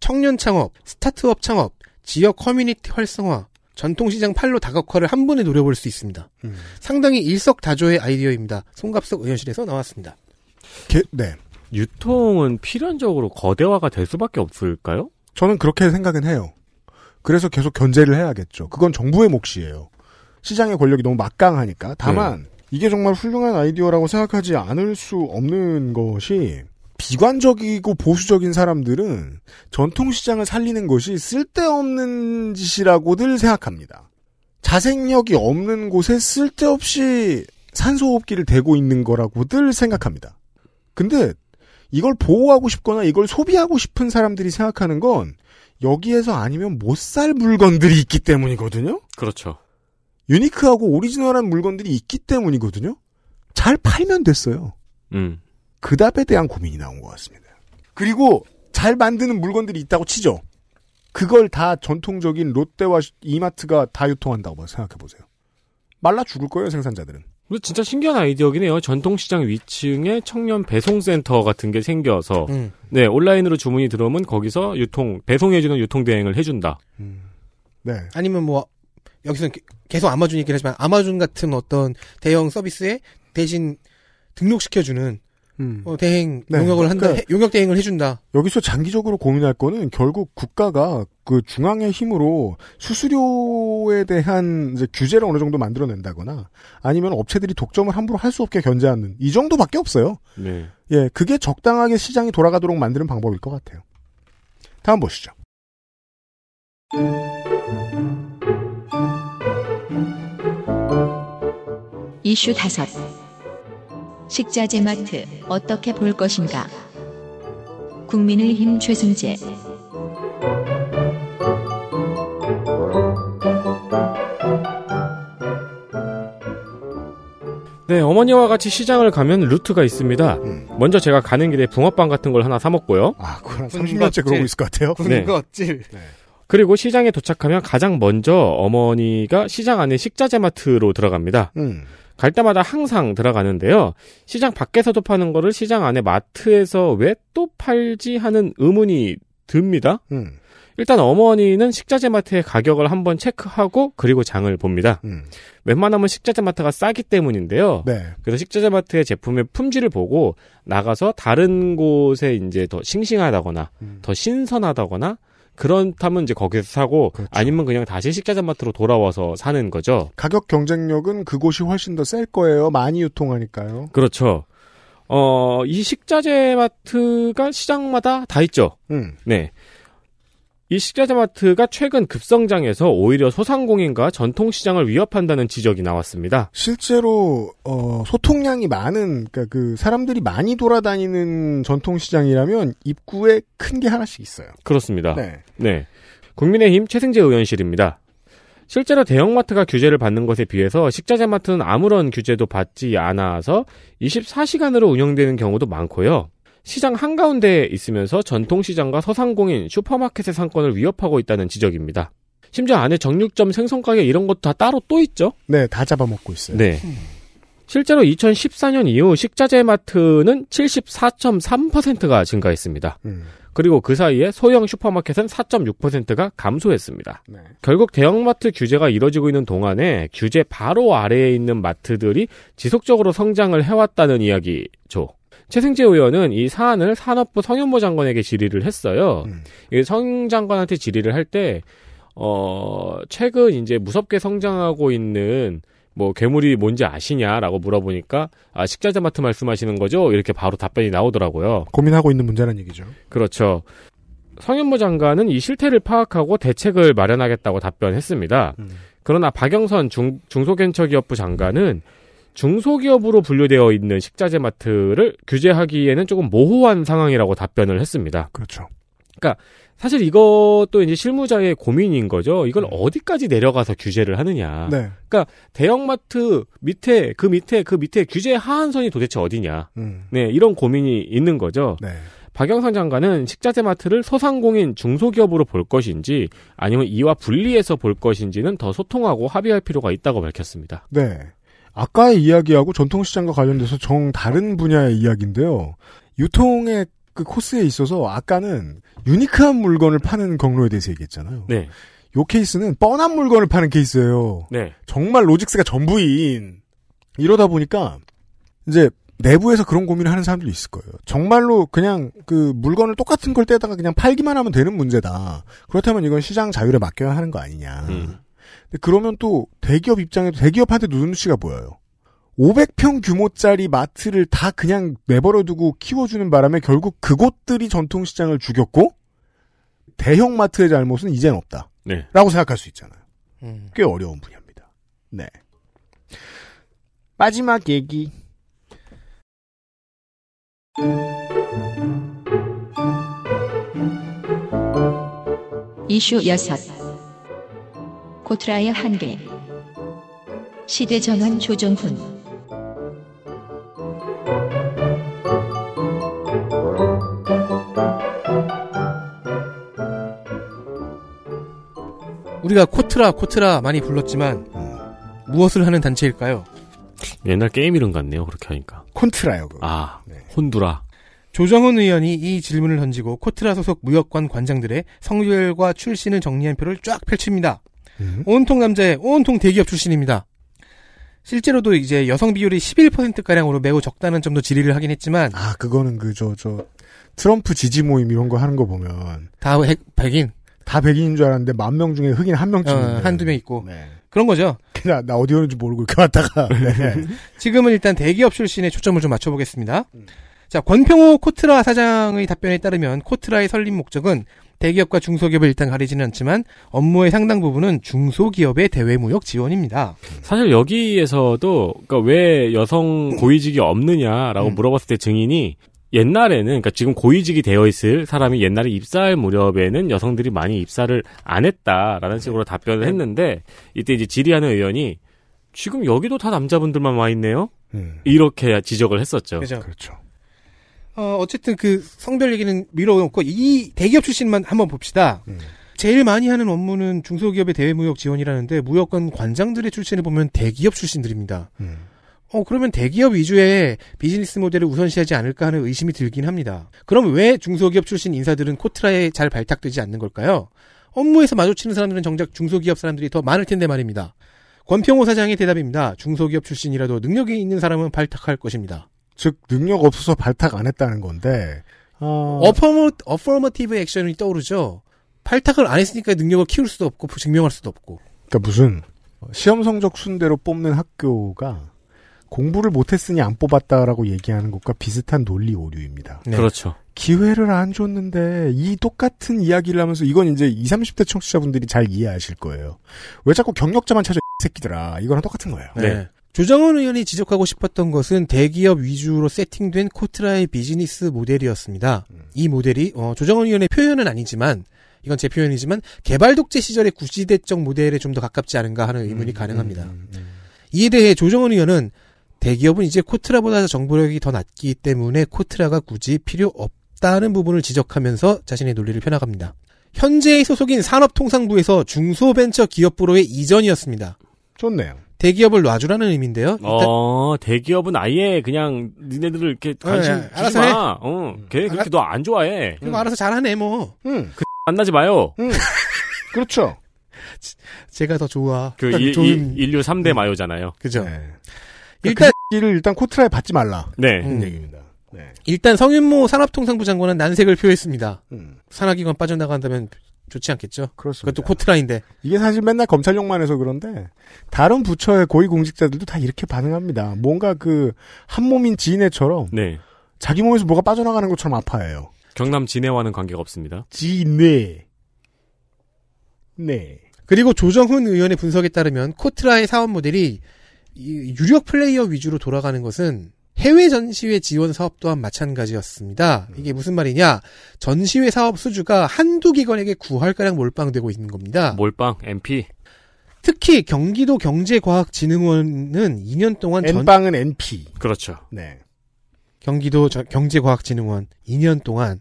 청년 창업, 스타트업 창업, 지역 커뮤니티 활성화, 전통시장 판로 다각화를 한 번에 노려볼 수 있습니다. 음. 상당히 일석다조의 아이디어입니다. 송갑석 의원실에서 나왔습니다. 게- 네. 유통은 필연적으로 거대화가 될 수밖에 없을까요? 저는 그렇게 생각은 해요. 그래서 계속 견제를 해야겠죠. 그건 정부의 몫이에요. 시장의 권력이 너무 막강하니까. 다만 이게 정말 훌륭한 아이디어라고 생각하지 않을 수 없는 것이 비관적이고 보수적인 사람들은 전통시장을 살리는 것이 쓸데없는 짓이라고들 생각합니다. 자생력이 없는 곳에 쓸데없이 산소호흡기를 대고 있는 거라고들 생각합니다. 근데 이걸 보호하고 싶거나 이걸 소비하고 싶은 사람들이 생각하는 건 여기에서 아니면 못 살 물건들이 있기 때문이거든요. 그렇죠. 유니크하고 오리지널한 물건들이 있기 때문이거든요. 잘 팔면 됐어요. 음. 그 답에 대한 고민이 나온 것 같습니다. 그리고 잘 만드는 물건들이 있다고 치죠. 그걸 다 전통적인 롯데와 이마트가 다 유통한다고 생각해 보세요. 말라 죽을 거예요 생산자들은. 근데 진짜 신기한 아이디어긴 해요. 전통시장 위층에 청년 배송센터 같은 게 생겨서 음. 네 온라인으로 주문이 들어오면 거기서 유통 배송해주는 유통 대행을 해준다. 네. 아니면 뭐 여기서 계속 아마존 얘기를 하지만 아마존 같은 어떤 대형 서비스에 대신 등록시켜주는 어, 대행 네, 용역을 한다, 그러니까- 해- 용역 대행을 해준다. 여기서 장기적으로 고민할 거는 결국 국가가 그 중앙의 힘으로 수수료에 대한 이제 규제를 어느 정도 만들어낸다거나 아니면 업체들이 독점을 함부로 할 수 없게 견제하는 이 정도밖에 없어요. 네. 예, 그게 적당하게 시장이 돌아가도록 만드는 방법일 것 같아요. 다음 보시죠. 이슈 다섯 식자재 마트 어떻게 볼 것인가? 국민의힘 최승재 네, 어머니와 같이 시장을 가면 루트가 있습니다. 음. 먼저 제가 가는 길에 붕어빵 같은 걸 하나 사 먹고요. 아, 그건 군것질. 30년째 그러고 있을 것 같아요. 네. 군것질. 그리고 시장에 도착하면 가장 먼저 어머니가 시장 안에 식자재 마트로 들어갑니다. 음. 갈 때마다 항상 들어가는데요. 시장 밖에서도 파는 거를 시장 안에 마트에서 왜 또 팔지 하는 의문이 듭니다. 음. 일단 어머니는 식자재 마트의 가격을 한번 체크하고 그리고 장을 봅니다. 음. 웬만하면 식자재 마트가 싸기 때문인데요. 네. 그래서 식자재 마트의 제품의 품질을 보고 나가서 다른 곳에 이제 더 싱싱하다거나 음. 더 신선하다거나 그렇다면 이제 거기서 사고 그렇죠. 아니면 그냥 다시 식자재마트로 돌아와서 사는 거죠. 가격 경쟁력은 그곳이 훨씬 더 셀 거예요. 많이 유통하니까요. 그렇죠. 어, 이 식자재 마트가 시장마다 다 있죠. 음. 네. 이 식자재 마트가 최근 급성장해서 오히려 소상공인과 전통시장을 위협한다는 지적이 나왔습니다. 실제로 어, 소통량이 많은 그러니까 그 사람들이 많이 돌아다니는 전통시장이라면 입구에 큰 게 하나씩 있어요. 그렇습니다. 네. 네. 국민의힘 최승재 의원실입니다. 실제로 대형마트가 규제를 받는 것에 비해서 식자재 마트는 아무런 규제도 받지 않아서 24시간으로 운영되는 경우도 많고요. 시장 한가운데에 있으면서 전통시장과 서상공인, 슈퍼마켓의 상권을 위협하고 있다는 지적입니다. 심지어 안에 정육점, 생선가게 이런 것도 다 따로 또 있죠? 네, 다 잡아먹고 있어요. 네. 실제로 2014년 이후 식자재 마트는 74.3%가 증가했습니다. 음. 그리고 그 사이에 소형 슈퍼마켓은 4.6%가 감소했습니다. 네. 결국 대형마트 규제가 이뤄지고 있는 동안에 규제 바로 아래에 있는 마트들이 지속적으로 성장을 해왔다는 이야기죠. 최승재 의원은 이 사안을 산업부 성현모 장관에게 질의를 했어요. 음. 이성 장관한테 질의를 할 때, 어, 최근 이제 무섭게 성장하고 있는 뭐 괴물이 뭔지 아시냐라고 물어보니까 아 식자재 마트 말씀하시는 거죠? 이렇게 바로 답변이 나오더라고요. 고민하고 있는 문제란 얘기죠. 그렇죠. 성현모 장관은 이 실태를 파악하고 대책을 마련하겠다고 답변했습니다. 음. 그러나 박영선 중, 중소벤처기업부 장관은 중소기업으로 분류되어 있는 식자재 마트를 규제하기에는 조금 모호한 상황이라고 답변을 했습니다. 그렇죠. 사실 이것도 이제 실무자의 고민인 거죠. 이걸 어디까지 내려가서 규제를 하느냐. 네. 대형마트 밑에 그 밑에 그 밑에 규제 하한선이 도대체 어디냐. 음. 네, 이런 고민이 있는 거죠. 네. 박영선 장관은 식자재 마트를 소상공인 중소기업으로 볼 것인지 아니면 이와 분리해서 볼 것인지는 더 소통하고 합의할 필요가 있다고 밝혔습니다. 네. 아까의 이야기하고 전통시장과 관련돼서 정 다른 분야의 이야기인데요. 유통의 그 코스에 있어서 아까는 유니크한 물건을 파는 경로에 대해서 얘기했잖아요. 네. 요 케이스는 뻔한 물건을 파는 케이스예요. 네. 정말 로직스가 전부인. 이러다 보니까 이제 내부에서 그런 고민을 하는 사람들도 있을 거예요. 정말로 그냥 그 물건을 똑같은 걸 떼다가 그냥 팔기만 하면 되는 문제다. 그렇다면 이건 시장 자율에 맡겨야 하는 거 아니냐. 음. 그러면 또 대기업 입장에도 대기업한테 눈치가 보여요. 500평 규모짜리 마트를 다 그냥 내버려두고 키워주는 바람에 결국 그곳들이 전통시장을 죽였고 대형 마트의 잘못은 이젠 없다. 네. 라고 생각할 수 있잖아요. 음. 꽤 어려운 분야입니다. 네. 마지막 얘기. 이슈 여섯 코트라의 한계 시대 전환 조정훈 우리가 코트라 코트라 많이 불렀지만 무엇을 하는 단체일까요? 옛날 게임 이름 같네요. 그렇게 하니까. 콘트라요. 그거. 아, 네. 혼두라. 조정훈 의원이 이 질문을 던지고 코트라 소속 무역관 관장들의 성별과 출신을 정리한 표를 쫙 펼칩니다. 음. 온통 남자의 온통 대기업 출신입니다. 실제로도 이제 여성 비율이 11%가량으로 매우 적다는 점도 질의를 하긴 했지만 아, 그거는 그, 저, 저, 트럼프 지지 모임 이런 거 하는 거 보면 다 핵, 백인 다 백인인 줄 알았는데 만 명 중에 흑인 한 명쯤. 어. 한두 명 있고 네. 그런 거죠. 그냥 나 어디 오는지 모르고 이렇게 왔다가. 네. 지금은 일단 대기업 출신에 초점을 좀 맞춰보겠습니다. 음. 자, 권평호 코트라 사장의 답변에 따르면 코트라의 설립 목적은 대기업과 중소기업을 일단 가리지는 않지만 업무의 상당 부분은 중소기업의 대외무역 지원입니다. 사실 여기에서도 그러니까 왜 여성 고위직이 없느냐라고 음. 물어봤을 때 증인이 옛날에는 그러니까 지금 고위직이 되어 있을 사람이 옛날에 입사할 무렵에는 여성들이 많이 입사를 안 했다라는 식으로 답변을 했는데 이때 이제 질의하는 의원이 지금 여기도 다 남자분들만 와 있네요. 음. 이렇게 지적을 했었죠. 그죠? 그렇죠. 어, 어쨌든 그 성별 얘기는 밀어놓고 이 대기업 출신만 한번 봅시다. 음. 제일 많이 하는 업무는 중소기업의 대외무역 지원이라는데 무역관 관장들의 출신을 보면 대기업 출신들입니다. 음. 어, 그러면 대기업 위주의 비즈니스 모델을 우선시하지 않을까 하는 의심이 들긴 합니다. 그럼 왜 중소기업 출신 인사들은 코트라에 잘 발탁되지 않는 걸까요? 업무에서 마주치는 사람들은 정작 중소기업 사람들이 더 많을 텐데 말입니다. 권평오 사장의 대답입니다. 중소기업 출신이라도 능력이 있는 사람은 발탁할 것입니다. 즉, 능력 없어서 발탁 안 했다는 건데, 어, affirma, affirmative action이 떠오르죠. 발탁을 안 했으니까 능력을 키울 수도 없고 증명할 수도 없고. 그러니까 무슨 시험 성적 순대로 뽑는 학교가 공부를 못했으니 안 뽑았다라고 얘기하는 것과 비슷한 논리 오류입니다. 네. 그렇죠. 기회를 안 줬는데 이 똑같은 이야기를 하면서 이건 이제 20, 30대 청취자분들이 잘 이해하실 거예요. 왜 자꾸 경력자만 찾아 이 새끼들아. 이거랑 똑같은 거예요. 네. 조정원 의원이 지적하고 싶었던 것은 대기업 위주로 세팅된 코트라의 비즈니스 모델이었습니다. 이 모델이 어, 조정원 의원의 표현은 아니지만 이건 제 표현이지만 개발 독재 시절의 구시대적 모델에 좀 더 가깝지 않은가 하는 의문이 가능합니다. 이에 대해 조정원 의원은 대기업은 이제 코트라보다 정보력이 더 낮기 때문에 코트라가 굳이 필요 없다는 부분을 지적하면서 자신의 논리를 펴나갑니다. 현재의 소속인 산업통상부에서 중소벤처기업부로의 이전이었습니다. 좋네요. 대기업을 놔주라는 의미인데요. 일단 어, 대기업은 아예 그냥 니네들을 이렇게 관심 예, 주지 알아서 마. 어, 걔 그렇게 너 안 좋아해. 그리고 알아서 잘하네 뭐. 음, 만나지 마요. 그렇죠. 제가 더 좋아. 그딱 일, 좋은- 일, 인류 3대 마요잖아요. 그죠. 네. 일단 그 일을 일단 코트라에 받지 말라. 네. 음. 얘기입니다. 네. 일단 성윤모 산업통상부 장관은 난색을 표했습니다. 음, 산하기관 빠져나간다면 좋지 않겠죠. 그렇습니다. 그것도 코트라인데. 이게 사실 맨날 검찰용만 해서 그런데 다른 부처의 고위공직자들도 다 이렇게 반응합니다. 뭔가 그 한 몸인 지인애처럼 네. 자기 몸에서 뭐가 빠져나가는 것처럼 아파해요. 경남 진해와는 관계가 없습니다. 지네. 네. 그리고 조정훈 의원의 분석에 따르면 코트라의 사업 모델이 이 유력 플레이어 위주로 돌아가는 것은 해외 전시회 지원 사업 또한 마찬가지였습니다. 이게 무슨 말이냐? 전시회 사업 수주가 한두 기관에게 9할가량 몰빵되고 있는 겁니다. 몰빵, MP. 특히 경기도 경제과학진흥원은 2년 동안 전, N빵은 NP. 그렇죠. 네. 경기도 저- 경제과학진흥원 2년 동안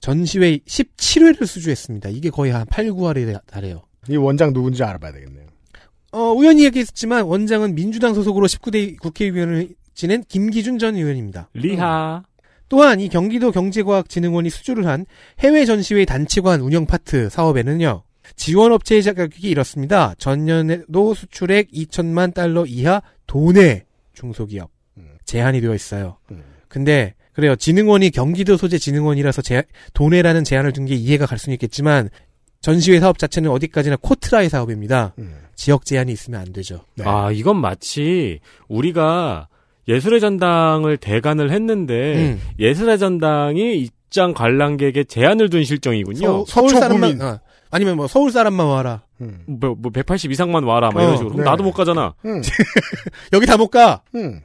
전시회 17회를 수주했습니다. 이게 거의 한 8, 9할에 달해요. 이 원장 누군지 알아봐야 되겠네요. 어, 우연히 얘기했지만 원장은 민주당 소속으로 19대 국회의원을 지낸 김기준 전 의원입니다. 리하. 또한 이 경기도 경제과학진흥원이 수주를 한 해외 전시회 단치관 운영 파트 사업에는요. 지원 업체의 자격이 이렇습니다. 전년에도 수출액 2천만 달러 이하 도내 중소기업 제한이 되어 있어요. 음. 근데 그래요. 진흥원이 경기도 소재 진흥원이라서 제, 도내라는 제한을 둔 게 이해가 갈 수는 있겠지만 전시회 사업 자체는 어디까지나 코트라의 사업입니다. 음. 지역 제한이 있으면 안 되죠. 네. 아, 이건 마치 우리가 예술의 전당을 대관을 했는데 음. 예술의 전당이 입장 관람객에 제한을 둔 실정이군요. 서, 서울 서초 사람만. 어, 아니면 뭐 서울 사람만 와라. 음. 뭐, 뭐, 180 이상만 와라, 막 어, 이런 식으로. 그럼 네. 나도 못 가잖아. 음. 여기 다 못 가. 음.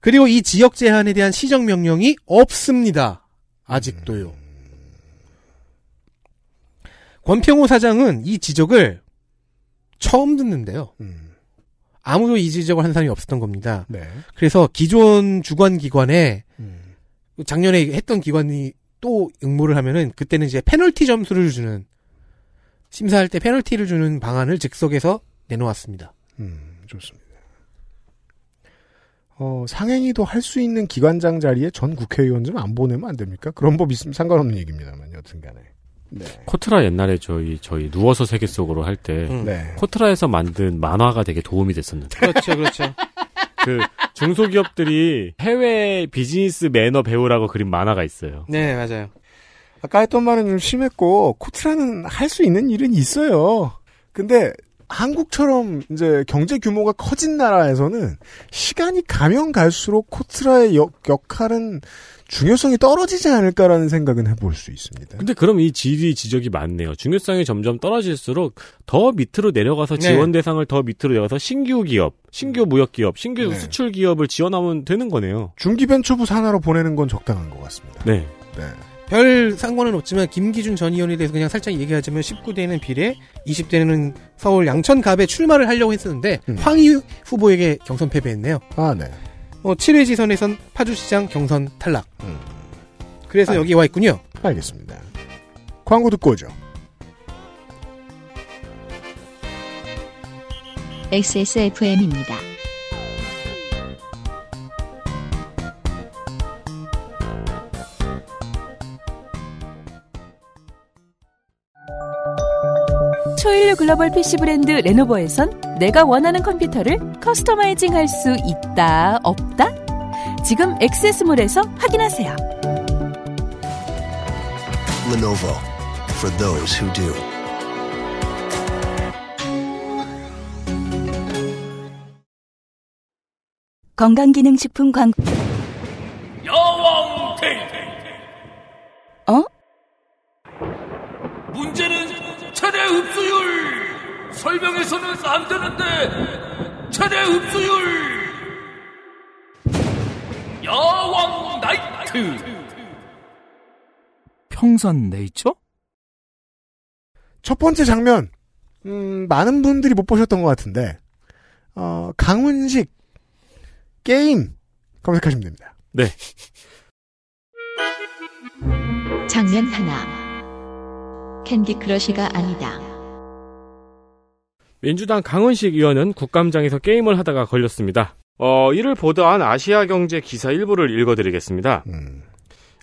그리고 이 지역 제한에 대한 시정 명령이 없습니다. 아직도요. 권평호 사장은 이 지적을 처음 듣는데요. 음. 아무도 이 지적을 한 사람이 없었던 겁니다. 네. 그래서 기존 주관 기관에 음. 작년에 했던 기관이 또 응모를 하면은 그때는 이제 페널티 점수를 주는 심사할 때 페널티를 주는 방안을 즉석에서 내놓았습니다. 음, 좋습니다. 어, 상행위도 할 수 있는 기관장 자리에 전 국회의원 좀 안 보내면 안 됩니까? 그런 법 있으면 상관없는 얘기입니다만, 여튼 간에. 네. 코트라 옛날에 저희, 저희 누워서 세계 속으로 할 때, 음. 네. 코트라에서 만든 만화가 되게 도움이 됐었는데. 그렇죠, 그렇죠. 그 중소기업들이 해외 비즈니스 매너 배우라고 그린 만화가 있어요. 네, 맞아요. 아까 했던 말은 좀 심했고, 코트라는 할 수 있는 일은 있어요. 근데, 한국처럼 이제 경제 규모가 커진 나라에서는 시간이 가면 갈수록 코트라의 역, 역할은 중요성이 떨어지지 않을까라는 생각은 해볼 수 있습니다. 근데 그럼 이 질이 지적이 많네요. 중요성이 점점 떨어질수록 더 밑으로 내려가서 네. 지원 대상을 더 밑으로 내려가서 신규 기업, 신규 무역 기업, 신규 네. 수출 기업을 지원하면 되는 거네요. 중기벤처부 산하로 보내는 건 적당한 것 같습니다. 네. 네. 별 상관은 없지만 김기준 전 의원에 대해서 그냥 살짝 얘기하자면 19대는 비례, 20대는 서울 양천갑에 출마를 하려고 했었는데 음. 황희 후보에게 경선 패배했네요. 아, 네. 어, 7회 지선에선 파주시장 경선 탈락. 음. 그래서 아. 여기 와 있군요. 알겠습니다. 광고 듣고 오죠. XSFM입니다. 초일류 글로벌 PC 브랜드 레노버에선 내가 원하는 컴퓨터를 커스터마이징 할 수 있다, 없다? 지금 액세스몰에서 확인하세요. Lenovo for those who do. 건강기능식품 광고. 여왕 테이프 어? 문제는 최대 흡수율 설명해서는 안 되는데 최대 흡수율 여왕 나이트 평산 네이처? 첫 번째 장면, 음, 많은 분들이 못 보셨던 것 같은데, 어, 강훈식, 게임, 검색하시면 됩니다. 장면 하나. 캔디 크러쉬가 아니다. 민주당 강훈식 의원은 국감장에서 게임을 하다가 걸렸습니다. 어, 이를 보도한 아시아경제 기사 일부를 읽어드리겠습니다. 음,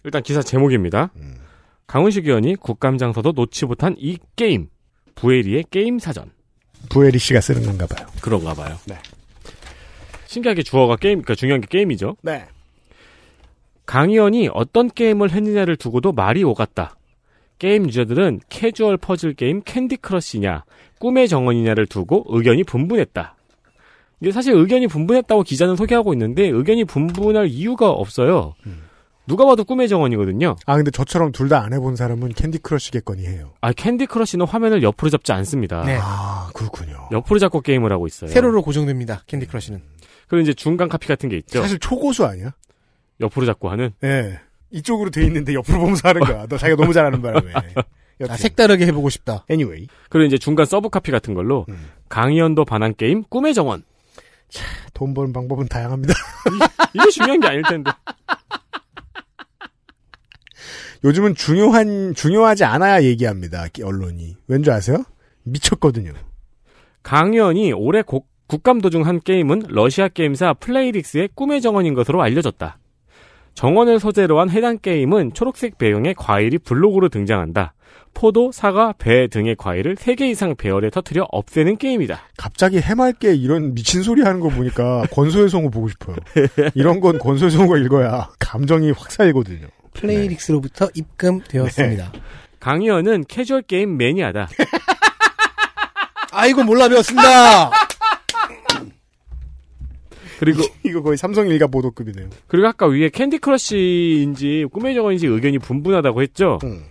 일단 기사 제목입니다. 음. 강훈식 의원이 국감장서도 놓지 못한 이 게임. 부애리의 게임 사전. 부애리 씨가 쓰는 건가 봐요. 그런가 봐요. 네. 신기하게 주어가 게임, 그러니까 중요한 게 게임이죠. 네. 강 의원이 어떤 게임을 했느냐를 두고도 말이 오갔다. 게임 유저들은 캐주얼 퍼즐 게임 캔디 크러쉬냐, 꿈의 정원이냐를 두고 의견이 분분했다. 이게 사실 의견이 분분했다고 기자는 소개하고 있는데 의견이 분분할 이유가 없어요. 누가 봐도 꿈의 정원이거든요. 아, 근데 저처럼 둘 다 안 해본 사람은 캔디 크러쉬겠거니 해요. 아, 캔디 크러쉬는 화면을 옆으로 잡지 않습니다. 네. 아, 그렇군요. 옆으로 잡고 게임을 하고 있어요. 세로로 고정됩니다. 캔디 크러쉬는. 그리고 이제 중간 카피 같은 게 있죠. 사실 초고수 아니야? 옆으로 잡고 하는. 예. 이쪽으로 돼 있는데 옆으로 보면서 하는 거야. 너 자기가 너무 잘하는 바람에. 아. 색다르게 해보고 싶다. anyway. 그리고 이제 중간 서브 카피 같은 걸로 음. 강의원도 반한 게임 꿈의 정원. 돈 버는 방법은 다양합니다. 이게 중요한 게 아닐 텐데. 요즘은 중요한, 중요하지 않아야 얘기합니다. 언론이. 왠지 아세요? 미쳤거든요. 강 의원이 올해 국, 국감 도 중 한 게임은 러시아 게임사 플레이릭스의 꿈의 정원인 것으로 알려졌다. 정원을 소재로 한 해당 게임은 초록색 배경의 과일이 블록으로 등장한다. 포도, 사과, 배 등의 과일을 3개 이상 배열에 터트려 없애는 게임이다. 갑자기 해맑게 이런 미친 소리 하는 거 보니까 권소의 성우 보고 싶어요. 이런 건 권소의 성우가 읽어야 감정이 확 살거든요. 플레이릭스로부터 입금되었습니다. 강 의원은 캐주얼 게임 매니아다. 아이고 몰라 배웠습니다. 그리고 이거 거의 삼성 일가 보도급이네요. 그리고 아까 위에 캔디 크러쉬인지 꿈의 정원인지 의견이 분분하다고 했죠. 음.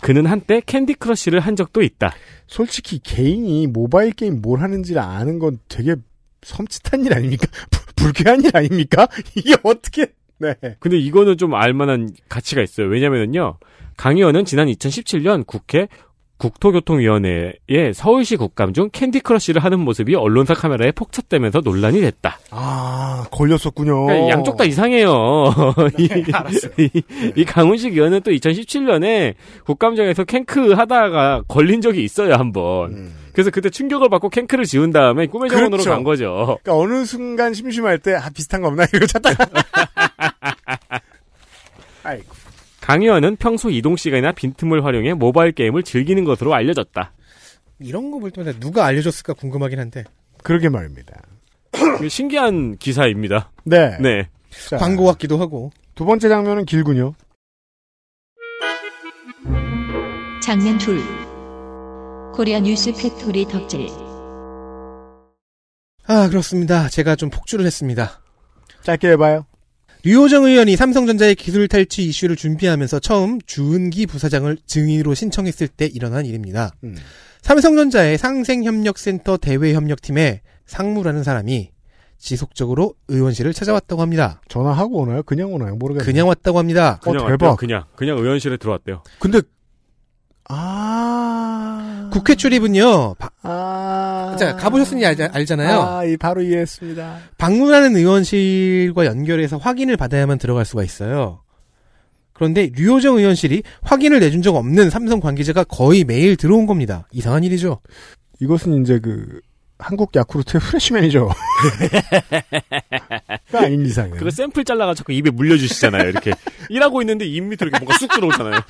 그는 한때 캔디 크러쉬를 한 적도 있다. 솔직히 개인이 모바일 게임 뭘 하는지를 아는 건 되게 섬찟한 일 아닙니까? 불- 불쾌한 일 아닙니까? 이게 어떻게, 네. 근데 이거는 좀 알만한 가치가 있어요. 왜냐면은요, 강 의원은 지난 2017년 국회 국토교통위원회의 서울시 국감 중 캔디 크러쉬를 하는 모습이 언론사 카메라에 포착되면서 논란이 됐다. 아, 걸렸었군요. 그러니까 양쪽 다 이상해요. 이, 네, 알았어요. 이, 이 강훈식 의원은 또 2017년에 국감장에서 캔크 하다가 걸린 적이 있어요, 한 번. 음. 그래서 그때 충격을 받고 캔크를 지운 다음에 꿈의 정원으로 그렇죠. 간 거죠. 그러니까 어느 순간 심심할 때, 아, 비슷한 거 없나? 이거 찾다가. 아이고. 강 의원은 평소 이동 시간이나 빈틈을 활용해 모바일 게임을 즐기는 것으로 알려졌다. 이런 거 볼 때마다 누가 알려줬을까 궁금하긴 한데 그러게 말입니다. 신기한 기사입니다. 네. 네. 자, 광고 같기도 하고 두 번째 장면은 길군요. 장면 둘. 코리아 뉴스 팩토리 덕질. 아 그렇습니다. 제가 좀 폭주를 했습니다. 짧게 해봐요. 류호정 의원이 삼성전자의 기술 탈취 이슈를 준비하면서 처음 주은기 부사장을 증인으로 신청했을 때 일어난 일입니다. 음. 삼성전자의 상생협력센터 대외협력팀에 상무라는 사람이 지속적으로 의원실을 찾아왔다고 합니다. 전화하고 오나요? 그냥 오나요? 모르겠네요. 그냥 왔다고 합니다. 어, 그냥 대박. 왔대요, 그냥 그냥 의원실에 들어왔대요. 근데, 아. 국회 출입은요. 바- 아. 자 가보셨으니 알, 알잖아요. 아, 이 바로 이해했습니다. 방문하는 의원실과 연결해서 확인을 받아야만 들어갈 수가 있어요. 그런데 류호정 의원실이 확인을 내준 적 없는 삼성 관계자가 거의 매일 들어온 겁니다. 이상한 일이죠. 이것은 이제 그, 한국 야쿠르트의 프레시 매니저. 가 아닌 이상은. 그거 샘플 잘라가지고 자꾸 입에 물려주시잖아요. 이렇게 일하고 있는데 입 밑으로 이렇게 뭔가 쑥 들어오잖아요.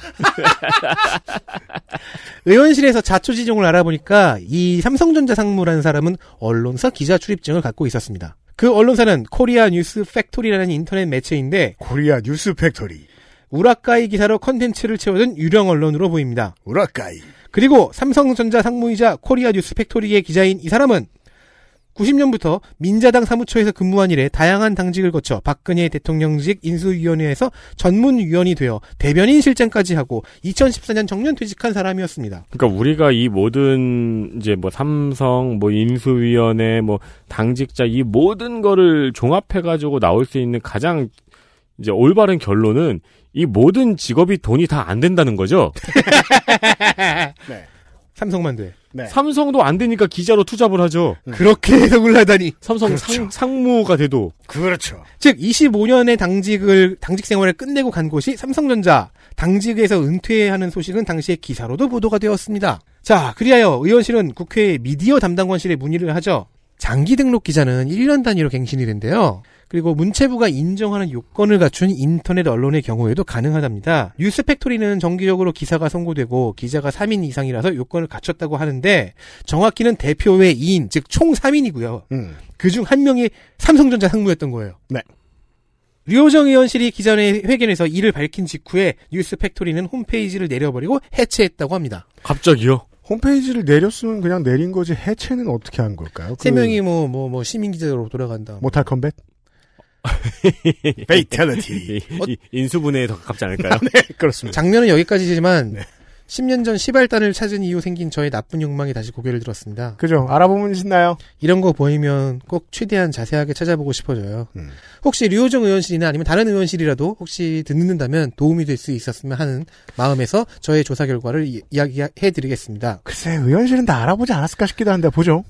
의원실에서 자초지종을 알아보니까 이 삼성전자 상무라는 사람은 언론사 기자 출입증을 갖고 있었습니다. 그 언론사는 코리아 뉴스 팩토리라는 인터넷 매체인데 코리아 뉴스 팩토리. 우라카이 기사로 컨텐츠를 채워준 유령 언론으로 보입니다. 우라카이. 그리고 삼성전자 상무이자 코리아 뉴스 팩토리의 기자인 이 사람은 90년부터 민자당 사무처에서 근무한 이래 다양한 당직을 거쳐 박근혜 대통령직 인수위원회에서 전문위원이 되어 대변인 실장까지 하고 2014년 정년 퇴직한 사람이었습니다. 그러니까 우리가 이 모든 이제 뭐 삼성, 뭐 인수위원회, 뭐 당직자 이 모든 거를 종합해 가지고 나올 수 있는 가장 이제 올바른 결론은 이 모든 직업이 돈이 다 안 된다는 거죠. 네. 삼성만 돼. 네. 삼성도 안 되니까 기자로 투잡을 하죠. 그렇게 해석을 하다니. 삼성 그렇죠. 상, 상무가 돼도 그렇죠. 즉 25년의 당직을 당직 생활을 끝내고 간 곳이 삼성전자 당직에서 은퇴하는 소식은 당시에 기사로도 보도가 되었습니다. 자, 그리하여 의원실은 국회 미디어 담당관실에 문의를 하죠. 장기 등록 기자는 1년 단위로 갱신이 된대요. 그리고 문체부가 인정하는 요건을 갖춘 인터넷 언론의 경우에도 가능하답니다. 뉴스 팩토리는 정기적으로 기사가 송고되고 기자가 3인 이상이라서 요건을 갖췄다고 하는데 정확히는 대표 외 2인, 즉 총 3인이고요. 음. 그중 한 명이 삼성전자 상무였던 거예요. 네. 류호정 의원실이 기자회 회견에서 이를 밝힌 직후에 뉴스 팩토리는 홈페이지를 내려버리고 해체했다고 합니다. 갑자기요. 홈페이지를 내렸으면 그냥 내린 거지 해체는 어떻게 한 걸까요? 세 그 명이 뭐 뭐 뭐 시민 기자로 돌아간다. Mortal Kombat? Fatality. 인수분해에 더 가깝지 않을까요? 네, 그렇습니다. 장면은 여기까지지만 네. 10년 전 시발단을 찾은 이후 생긴 저의 나쁜 욕망이 다시 고개를 들었습니다. 그죠? 알아보면 신나요? 이런 거 보이면 꼭 최대한 자세하게 찾아보고 싶어져요. 음. 혹시 류호정 의원실이나 아니면 다른 의원실이라도 혹시 듣는다면 도움이 될 수 있었으면 하는 마음에서 저의 조사 결과를 이- 이야기해드리겠습니다. 글쎄, 의원실은 다 알아보지 않았을까 싶기도 한데, 보죠.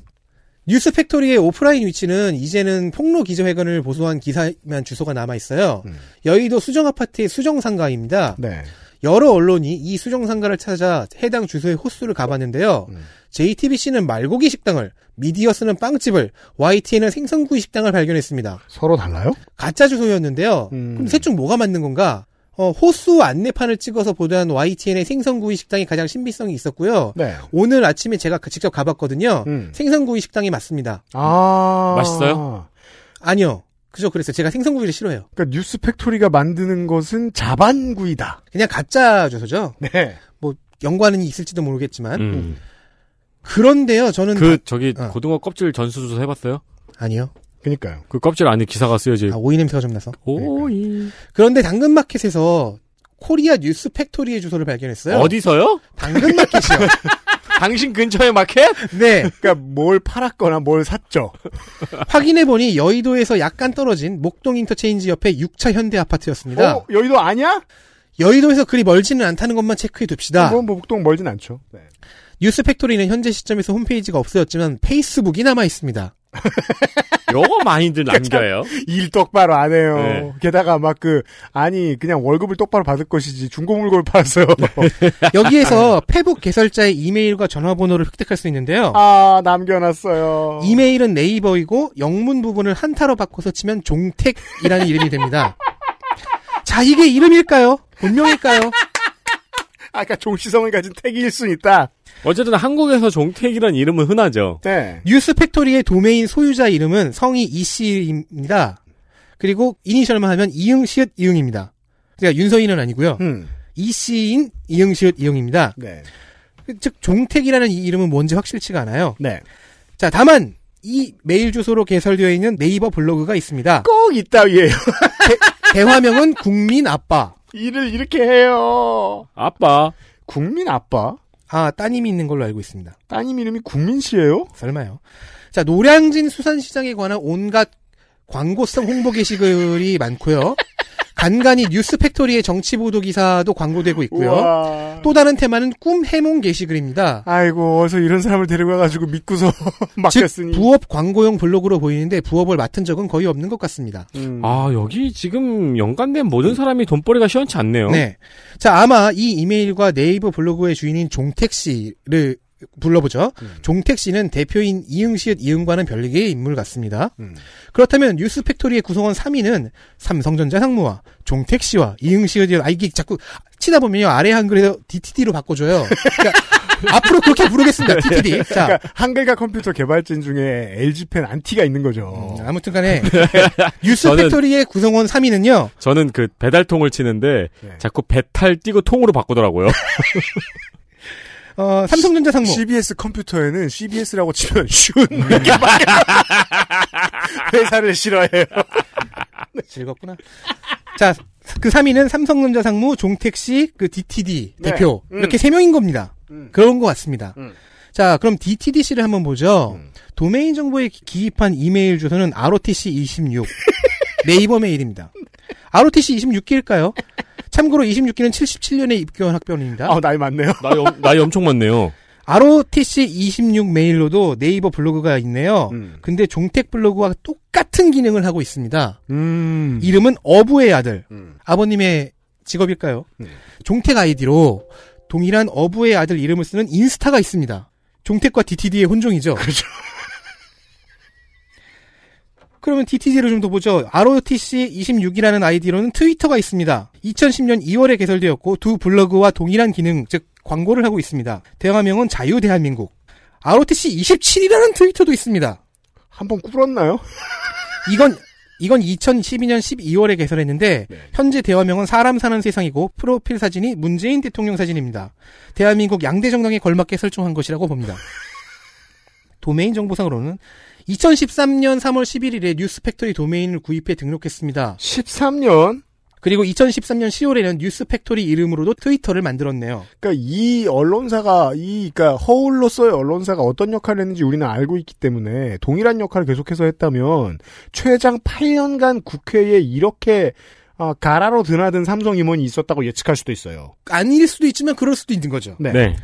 뉴스 팩토리의 오프라인 위치는 이제는 폭로 기자회견을 보도한 기사만 주소가 남아 있어요. 음. 여의도 수정 아파트의 수정 상가입니다. 네. 여러 언론이 이 수정 상가를 찾아 해당 주소의 호수를 가봤는데요. 음. JTBC는 말고기 식당을, 미디어스는 빵집을, YTN은 생선구이 식당을 발견했습니다. 서로 달라요? 가짜 주소였는데요. 음. 그럼 셋 중 뭐가 맞는 건가? 어, 호수 안내판을 찍어서 보도한 YTN의 생선구이 식당이 가장 신비성이 있었고요. 네. 오늘 아침에 제가 그- 직접 가봤거든요. 음. 생선구이 식당이 맞습니다. 아. 맛있어요? 아니요. 그죠. 그랬어요. 제가 생선구이를 싫어해요. 그러니까 뉴스 팩토리가 만드는 것은 자반구이다. 그냥 가짜 주소죠. 네. 연관은 있을지도 모르겠지만. 음. 그런데요, 저는. 그 저기 어. 고등어 껍질 전수조사 해봤어요? 아니요. 그니까요. 그 껍질 안에 기사가 쓰여져 아, 있고. 오이 냄새가 좀 나서. 오이. 그런데 당근마켓에서 코리아 뉴스 팩토리의 주소를 발견했어요. 어디서요? 당근마켓이요. 당신 근처의 마켓? 네. 그러니까 뭘 팔았거나 뭘 샀죠. 확인해 보니 여의도에서 약간 떨어진 목동 인터체인지 옆에 6차 현대 아파트였습니다. 어, 여의도 아니야? 여의도에서 그리 멀지는 않다는 것만 체크해 둡시다. 뭐, 뭐, 목동 멀진 않죠. 네. 뉴스 팩토리는 현재 시점에서 홈페이지가 없어졌지만 페이스북이 남아 있습니다. 요거 많이들 남겨요. 일 똑바로 안 해요. 네. 게다가 막 그, 아니, 그냥 월급을 똑바로 받을 것이지, 중고 물건을 팔았어요. 여기에서 페북 개설자의 이메일과 전화번호를 획득할 수 있는데요. 아, 남겨놨어요. 이메일은 네이버이고 영문 부분을 한타로 바꿔서 치면 종택이라는 이름이 됩니다. 자, 이게 이름일까요? 본명일까요? 아까 종시성을 가진 택이 1순 있다. 어쨌든 한국에서 종택이란 이름은 흔하죠. 네. 뉴스 팩토리의 도메인 소유자 이름은 성이 이씨입니다. 그리고 이니셜만 하면 이응 시읒 이응입니다. 그러니까 윤서인은 아니고요. 음. 이씨인 이응 시읒 이응입니다. 네. 즉 종택이라는 이 이름은 뭔지 확실치가 않아요. 네. 자, 다만 이 메일 주소로 개설되어 있는 네이버 블로그가 있습니다. 꼭 있다위에요. 대화명은 국민 아빠. 일을 이렇게 해요. 아빠. 국민 아빠? 아, 따님이 있는 걸로 알고 있습니다. 따님 이름이 국민 씨예요? 설마요. 자, 노량진 수산시장에 관한 온갖 광고성 홍보 게시글이 많고요. 간간히 뉴스 팩토리의 정치 보도 기사도 광고되고 있고요. 우와. 또 다른 테마는 꿈 해몽 게시글입니다. 아이고, 어서 이런 사람을 데리고 와가지고 믿고서 즉 맡겼으니. 부업 광고용 블로그로 보이는데 부업을 맡은 적은 거의 없는 것 같습니다. 음. 아, 여기 지금 연관된 모든 사람이 돈벌이가 시원치 않네요. 네. 자, 아마 이 이메일과 네이버 블로그의 주인인 종택 씨를 불러보죠. 음. 종택 씨는 대표인 이응시읒 이응과는 별개의 인물 같습니다. 음. 그렇다면 뉴스 팩토리의 구성원 3위는 삼성전자 상무와 종택 씨와 이응시읒 이응 아 이게 자꾸 치다 보면요 아래 한글에서 DTD로 바꿔줘요. 그러니까 앞으로 그렇게 부르겠습니다. DTD. 자, 그러니까 한글과 컴퓨터 개발진 중에 LG팬 안티가 있는 거죠. 음, 아무튼 간에 뉴스 저는- 팩토리의 구성원 3위는요. 저는 그 배달통을 치는데 네. 자꾸 배탈 띄고 통으로 바꾸더라고요. 어, 삼성전자 상무. CBS 컴퓨터에는 CBS라고 치면 막 회사를 싫어해요. 즐겁구나. 자, 그 3위는 삼성전자 상무 종택 씨 그 DTD 네. 대표 음. 이렇게 세 명인 겁니다. 음. 그런 것 같습니다. 음. 자, 그럼 DTD 씨를 한번 보죠. 음. 도메인 정보에 기- 기입한 이메일 주소는 ROTC26 네이버 메일입니다. ROTC 26기일까요? 참고로 26기는 77년에 입교한 학번입니다. 아 나이 많네요. 나이, 엄- 나이 엄청 많네요. ROTC 26 메일로도 네이버 블로그가 있네요. 음. 근데 종택 블로그와 똑같은 기능을 하고 있습니다. 음. 이름은 어부의 아들. 음. 아버님의 직업일까요? 음. 종택 아이디로 동일한 어부의 아들 이름을 쓰는 인스타가 있습니다. 종택과 DTD의 혼종이죠. 그렇죠. 그러면 DTD를 좀 더 보죠. ROTC26이라는 아이디로는 트위터가 있습니다. 2010년 2월에 개설되었고 두 블로그와 동일한 기능, 즉 광고를 하고 있습니다. 대화명은 자유대한민국. ROTC27이라는 트위터도 있습니다. 한번 꿇었나요? 이건 이건 2012년 12월에 개설했는데 네. 현재 대화명은 사람 사는 세상이고 프로필 사진이 문재인 대통령 사진입니다. 대한민국 양대 정당에 걸맞게 설정한 것이라고 봅니다. 도메인 정보상으로는 2013년 3월 11일에 뉴스팩토리 도메인을 구입해 등록했습니다. 13년. 그리고 2013년 10월에는 뉴스팩토리 이름으로도 트위터를 만들었네요. 그러니까 이 언론사가 이 그러니까 허울로서의 언론사가 어떤 역할을 했는지 우리는 알고 있기 때문에 동일한 역할을 계속해서 했다면 최장 8년간 국회에 이렇게 아, 가라로 드나든 삼성 임원이 있었다고 예측할 수도 있어요. 아닐 수도 있지만 그럴 수도 있는 거죠. 네. 네.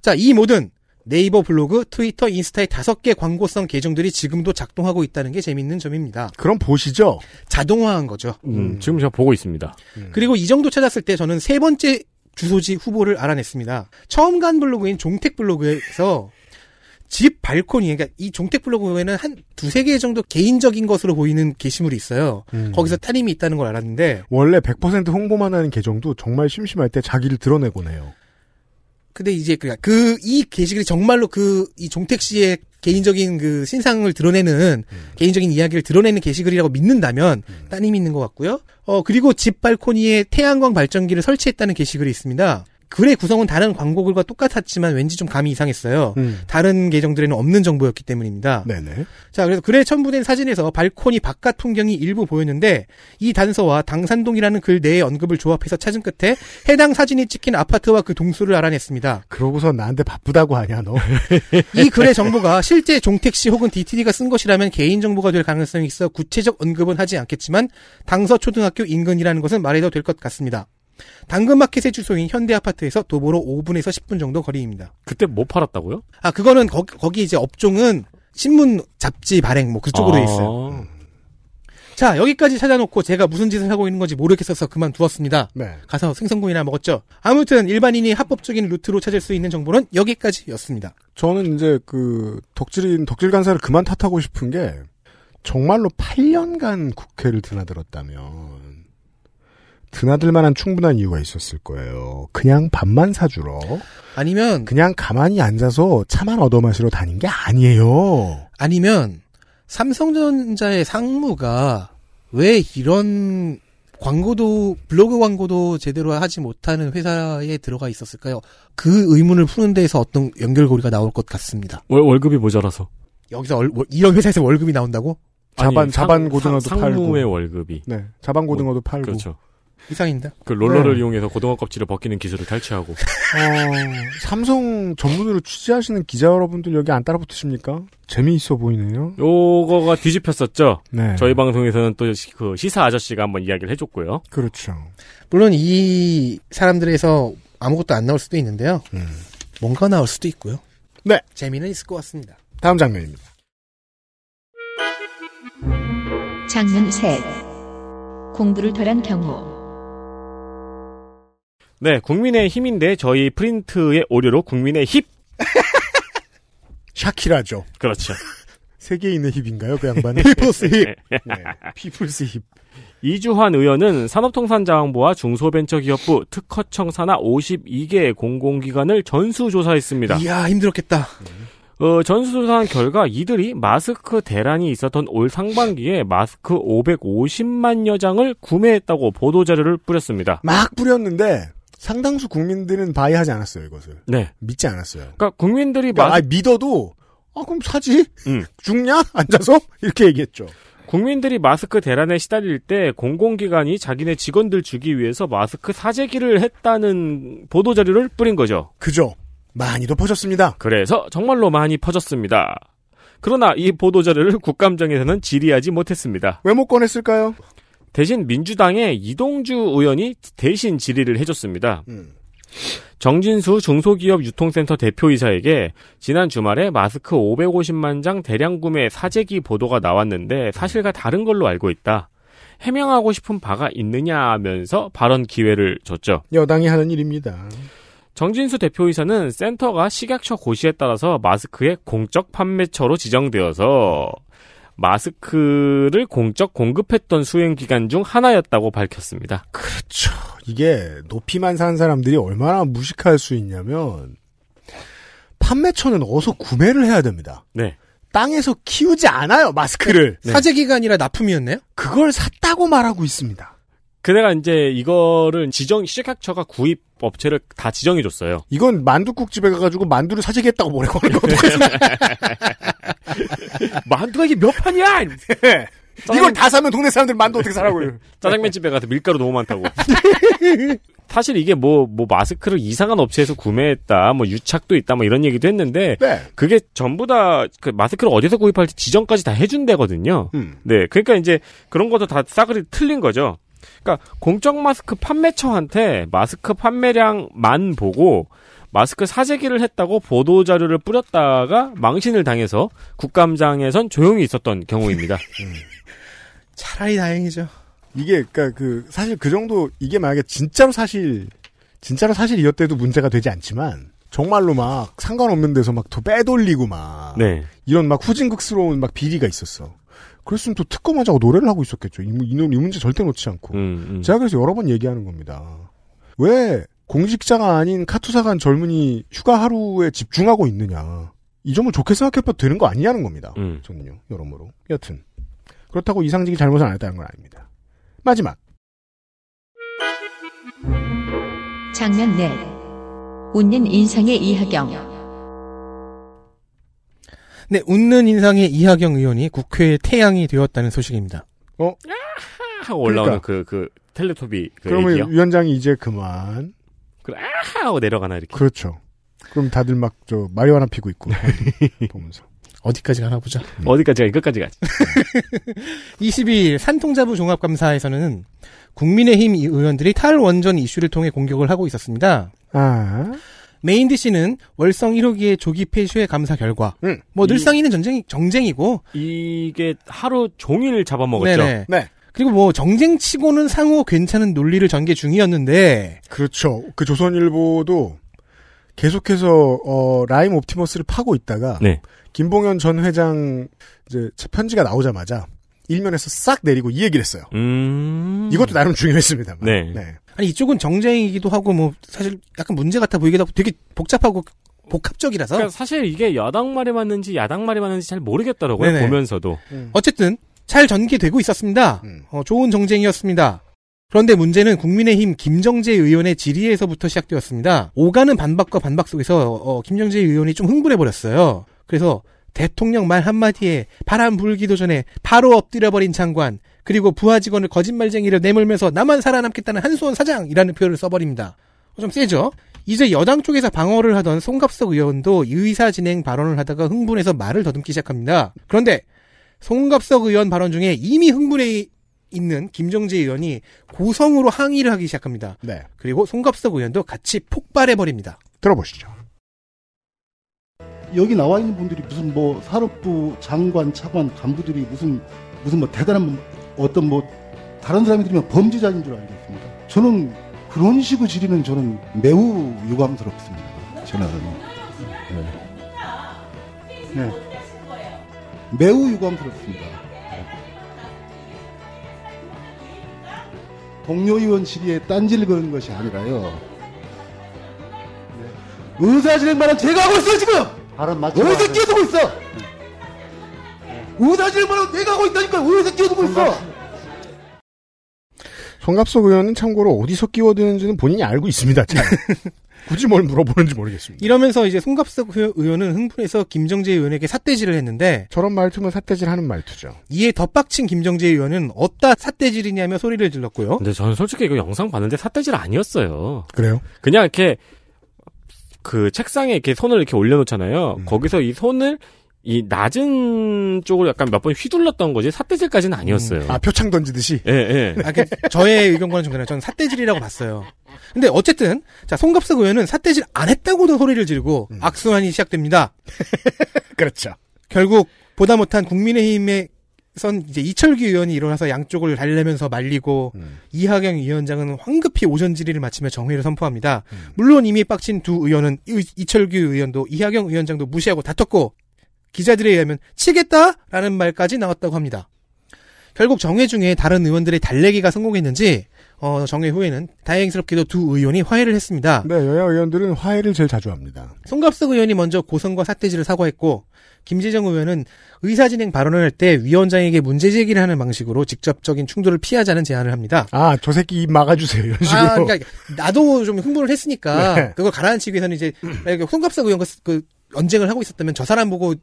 자, 이 모든 네이버 블로그, 트위터, 인스타의 다섯 개 광고성 계정들이 지금도 작동하고 있다는 게 재밌는 점입니다. 그럼 보시죠. 자동화한 거죠. 음, 지금 제가 보고 있습니다. 그리고 이 정도 찾았을 때 저는 세 번째 주소지 후보를 알아냈습니다. 처음 간 블로그인 종택 블로그에서 집 발코니, 그러니까 이 종택 블로그에는 한 두세 개 정도 개인적인 것으로 보이는 게시물이 있어요. 음. 거기서 따님이 있다는 걸 알았는데, 원래 100% 홍보만 하는 계정도 정말 심심할 때 자기를 드러내곤 해요. 근데 이제 그, 그, 이 게시글이 정말로 그, 이 종택 씨의 개인적인 그 신상을 드러내는, 개인적인 이야기를 드러내는 게시글이라고 믿는다면, 따님이 있는 것 같고요. 어, 그리고 집 발코니에 태양광 발전기를 설치했다는 게시글이 있습니다. 글의 구성은 다른 광고글과 똑같았지만 왠지 좀 감이 이상했어요. 음. 다른 계정들에는 없는 정보였기 때문입니다. 네네. 자, 그래서 글에 첨부된 사진에서 발코니 바깥 풍경이 일부 보였는데 이 단서와 당산동이라는 글 내의 언급을 조합해서 찾은 끝에 해당 사진이 찍힌 아파트와 그 동수를 알아냈습니다. 그러고서 나한테 바쁘다고 하냐 너. 이 글의 정보가 실제 종택시 혹은 DTD가 쓴 것이라면 개인 정보가 될 가능성이 있어 구체적 언급은 하지 않겠지만 당서 초등학교 인근이라는 것은 말해도 될 것 같습니다. 당근마켓의 주소인 현대아파트에서 도보로 5분에서 10분 정도 거리입니다. 그때 뭐 팔았다고요? 아 그거는 거, 거기 이제 업종은 신문 잡지 발행 뭐 그쪽으로 돼 있어요. 아, 자 여기까지 찾아놓고 제가 무슨 짓을 하고 있는 건지 모르겠어서 그만두었습니다. 네. 가서 생선구이나 먹었죠. 아무튼 일반인이 합법적인 루트로 찾을 수 있는 정보는 여기까지였습니다. 저는 이제 그 덕질인 덕질 간사를 그만 탓하고 싶은 게 정말로 8년간 국회를 드나들었다면 드나들 만한 충분한 이유가 있었을 거예요. 그냥 밥만 사주러 아니면 그냥 가만히 앉아서 차만 얻어 마시러 다닌 게 아니에요. 아니면 삼성전자의 상무가 왜 이런 광고도 블로그 광고도 제대로 하지 못하는 회사에 들어가 있었을까요? 그 의문을 푸는 데에서 어떤 연결고리가 나올 것 같습니다. 월, 월급이 모자라서. 여기서 얼- 월- 이런 회사에서 월급이 나온다고? 자반 아니, 자반 상- 고등어도 상- 팔고. 상무의 월급이. 네. 자반 고등어도 팔고. 그렇죠. 이상입니다. 그 롤러를 네. 이용해서 고등어 껍질을 벗기는 기술을 탈취하고. 어, 삼성 전문으로 취재하시는 기자 여러분들 여기 안 따라붙으십니까? 재미있어 보이네요. 요거가 뒤집혔었죠. 네. 저희 방송에서는 또 그 시사 아저씨가 한번 이야기를 해줬고요. 그렇죠. 물론 이 사람들에서 아무것도 안 나올 수도 있는데요. 음. 뭔가 나올 수도 있고요. 네. 재미는 있을 것 같습니다. 다음 장면입니다. 장면 셋. 공부를 덜한 경우. 네, 국민의 힘인데 저희 프린트의 오류로 국민의 힙. 샤키라죠. 그렇죠. 세계인의 힙인가요, 그 양반은? People's hip. 네, People's hip. 이주환 의원은 산업통상자원부와 중소벤처기업부 특허청 산하 52개의 공공기관을 전수조사했습니다. 이야 힘들었겠다. 어, 전수조사한 결과 이들이 마스크 대란이 있었던 올 상반기에 마스크 550만여 장을 구매했다고 보도자료를 뿌렸습니다. 막 뿌렸는데 상당수 국민들은 바이하지 않았어요, 이것을. 네. 믿지 않았어요. 그러니까 국민들이 그러니까 마스 아, 믿어도 아 그럼 사지? 음. 죽냐? 앉아서? 이렇게 얘기했죠. 국민들이 마스크 대란에 시달릴 때 공공기관이 자기네 직원들 주기 위해서 마스크 사재기를 했다는 보도 자료를 뿌린 거죠. 그죠. 많이도 퍼졌습니다. 그래서 정말로 많이 퍼졌습니다. 그러나 이 보도 자료를 국감장에서는 질의하지 못했습니다. 왜 못 꺼냈을까요? 대신 민주당의 이동주 의원이 대신 질의를 해줬습니다. 음. 정진수 중소기업 유통센터 대표이사에게 지난 주말에 마스크 550만 장 대량 구매 사재기 보도가 나왔는데 사실과 다른 걸로 알고 있다. 해명하고 싶은 바가 있느냐 하면서 발언 기회를 줬죠. 여당이 하는 일입니다. 정진수 대표이사는 센터가 식약처 고시에 따라서 마스크의 공적 판매처로 지정되어서 마스크를 공적 공급했던 수행기관 중 하나였다고 밝혔습니다. 그렇죠. 이게 높이만 산 사람들이 얼마나 무식할 수 있냐면 판매처는 어서 구매를 해야 됩니다. 네. 땅에서 키우지 않아요 마스크를. 사재기가 아니라 납품이었네요. 그걸 샀다고 말하고 있습니다. 그대가 이제 이거를 지정 식약처가 구입 업체를 다 지정해 줬어요. 이건 만두국 집에 가가지고 만두를 사재기했다고 뭐래 거는 거 만두가 이게 몇 판이야? 이걸 다 사면 동네 사람들 만두 어떻게 사라고 요 짜장면 집에 가서 밀가루 너무 많다고. 사실 이게 뭐, 뭐 마스크를 이상한 업체에서 구매했다, 뭐 유착도 있다, 뭐 이런 얘기도 했는데, 네. 그게 전부 다, 그 마스크를 어디서 구입할지 지정까지 다 해준대거든요. 음. 네. 그러니까 이제 그런 것도 다 싸그리 틀린 거죠. 그러니까 공적 마스크 판매처한테 마스크 판매량만 보고 마스크 사재기를 했다고 보도 자료를 뿌렸다가 망신을 당해서 국감장에선 조용히 있었던 경우입니다. 차라리 다행이죠. 이게 그러니까 그 사실 그 정도 이게 만약에 진짜로 사실 진짜로 사실이었대도 문제가 되지 않지만 정말로 막 상관없는 데서 막 더 빼돌리고 막 네. 이런 막 후진극스러운 막 비리가 있었어. 그랬으면 또 특검하자고 노래를 하고 있었겠죠. 이, 이, 이 문제 절대 놓지 않고. 음, 음. 제가 그래서 여러 번 얘기하는 겁니다. 왜 공직자가 아닌 카투사 간 젊은이 휴가 하루에 집중하고 있느냐. 이 점을 좋게 생각해봐도 되는 거 아니냐는 겁니다. 음. 저는요, 여러모로. 여튼. 그렇다고 이상직이 잘못은 안 했다는 건 아닙니다. 마지막. 장면 넷. 웃는 인상의 이하경. 네, 웃는 인상의 이하경 의원이 국회의 태양이 되었다는 소식입니다. 하고 올라오는 그러니까. 그, 그, 텔레토비 그 그러면 얘기요. 위원장이 이제 그만. 그, 아하! 하고 내려가나, 이렇게. 그렇죠. 그럼 다들 막 저 마리화나 피고 있고 보면서. 어디까지 가나 보자. 어디까지 가, 끝까지 가지. 22일 산통자부 종합감사에서는 국민의힘 의원들이 탈원전 이슈를 통해 공격을 하고 있었습니다. 아, 메인 DC는 월성 1호기의 조기 폐쇄 감사 결과, 음. 뭐 이- 늘상 있는 전쟁, 정쟁이고, 이게 하루 종일 잡아먹었죠. 네네. 네. 그리고 뭐 정쟁치고는 상호 괜찮은 논리를 전개 중이었는데, 그렇죠. 그 조선일보도 계속해서 어, 라임 옵티머스를 파고 있다가 네. 김봉현 전 회장 이제 편지가 나오자마자 일면에서 싹 내리고 이 얘기를 했어요. 음. 이것도 나름 중요했습니다만. 네. 아니 이쪽은 정쟁이기도 하고 뭐 사실 약간 문제 같아 보이기도 하고 되게 복잡하고 복합적이라서 그러니까 사실 이게 여당 말이 맞는지 야당 말이 맞는지 잘 모르겠더라고요. 네네. 보면서도. 어쨌든 잘 전개되고 있었습니다. 음. 어, 좋은 정쟁이었습니다. 그런데 문제는 국민의힘 김정재 의원의 질의에서부터 시작되었습니다. 오가는 반박과 반박 속에서 어, 김정재 의원이 좀 흥분해버렸어요. 그래서 대통령 말 한마디에 바람 불기도 전에 바로 엎드려버린 장관 그리고 부하 직원을 거짓말쟁이를 내몰면서 나만 살아남겠다는 한수원 사장이라는 표현을 써버립니다. 어, 좀 세죠? 이제 여당 쪽에서 방어를 하던 송갑석 의원도 의사 진행 발언을 하다가 흥분해서 말을 더듬기 시작합니다. 그런데 송갑석 의원 발언 중에 이미 흥분해 있는 김정재 의원이 고성으로 항의를 하기 시작합니다. 네. 그리고 송갑석 의원도 같이 폭발해 버립니다. 들어보시죠. 여기 나와 있는 분들이 무슨 뭐 산업부 장관, 차관, 간부들이 무슨 무슨 뭐 대단한 뭐 어떤 뭐 다른 사람이 들으면 범죄자인 줄 알겠습니다. 저는 그런 식의 질의는 저는 매우 유감스럽습니다. 저는 네. 네. 매우 유감스럽습니다. 동료 의원 질의에 딴지를 거는 것이 아니라요. 의사 진행만은 제가 하고 있어요 지금. 발언 맞춰. 어디서 끼어들고 있어? 의사진행만은 내가 하고 있다니까 어디서 끼어들고 있어? 송갑석 의원은 참고로 어디서 끼워드는지는 본인이 알고 있습니다. 잘. 굳이 뭘 물어보는지 모르겠습니다. 이러면서 이제 송갑석 의- 의원은 흥분해서 김정재 의원에게 삿대질을 했는데 저런 말투면 삿대질 하는 말투죠. 이에 덧박친 김정재 의원은 어따 삿대질이냐며 소리를 질렀고요. 근데 저는 솔직히 이거 영상 봤는데 삿대질 아니었어요. 그래요? 그냥 이렇게 그 책상에 이렇게 손을 이렇게 올려놓잖아요. 거기서 이 손을 이 낮은 쪽으로 약간 몇 번 휘둘렀던 거지 삿대질까지는 아니었어요. 아, 표창 던지듯이? 예, 예. 아, 그 저의 의견과는 좀 달라요. 저는 삿대질이라고 봤어요. 근데 어쨌든 자 송갑석 의원은 삿대질 안 했다고도 소리를 지르고 악순환이 시작됩니다. 그렇죠. 결국 보다 못한 국민의힘의 선 이제 이철규 의원이 일어나서 양쪽을 달래면서 말리고 이하경 위원장은 황급히 오전 질의를 마치며 정회를 선포합니다. 물론 이미 빡친 두 의원은 이- 이철규 의원도 이하경 위원장도 무시하고 다퉜고 기자들에 의하면 치겠다라는 말까지 나왔다고 합니다. 결국 정회 중에 다른 의원들의 달래기가 성공했는지 어, 정회 후에는 다행스럽게도 두 의원이 화해를 했습니다. 네, 여야 의원들은 화해를 제일 자주 합니다. 송갑석 의원이 먼저 고성과 삿대질을 사과했고 김재정 의원은 의사진행 발언을 할 때 위원장에게 문제 제기를 하는 방식으로 직접적인 충돌을 피하자는 제안을 합니다. 아, 저 새끼 입 막아주세요. 이런 식으로. 아, 그러니까 나도 좀 흥분을 했으니까 네. 그걸 가라앉히기 위해서는 이제 송갑석 의원과 그 언쟁을 하고 있었다면 저 사람 보고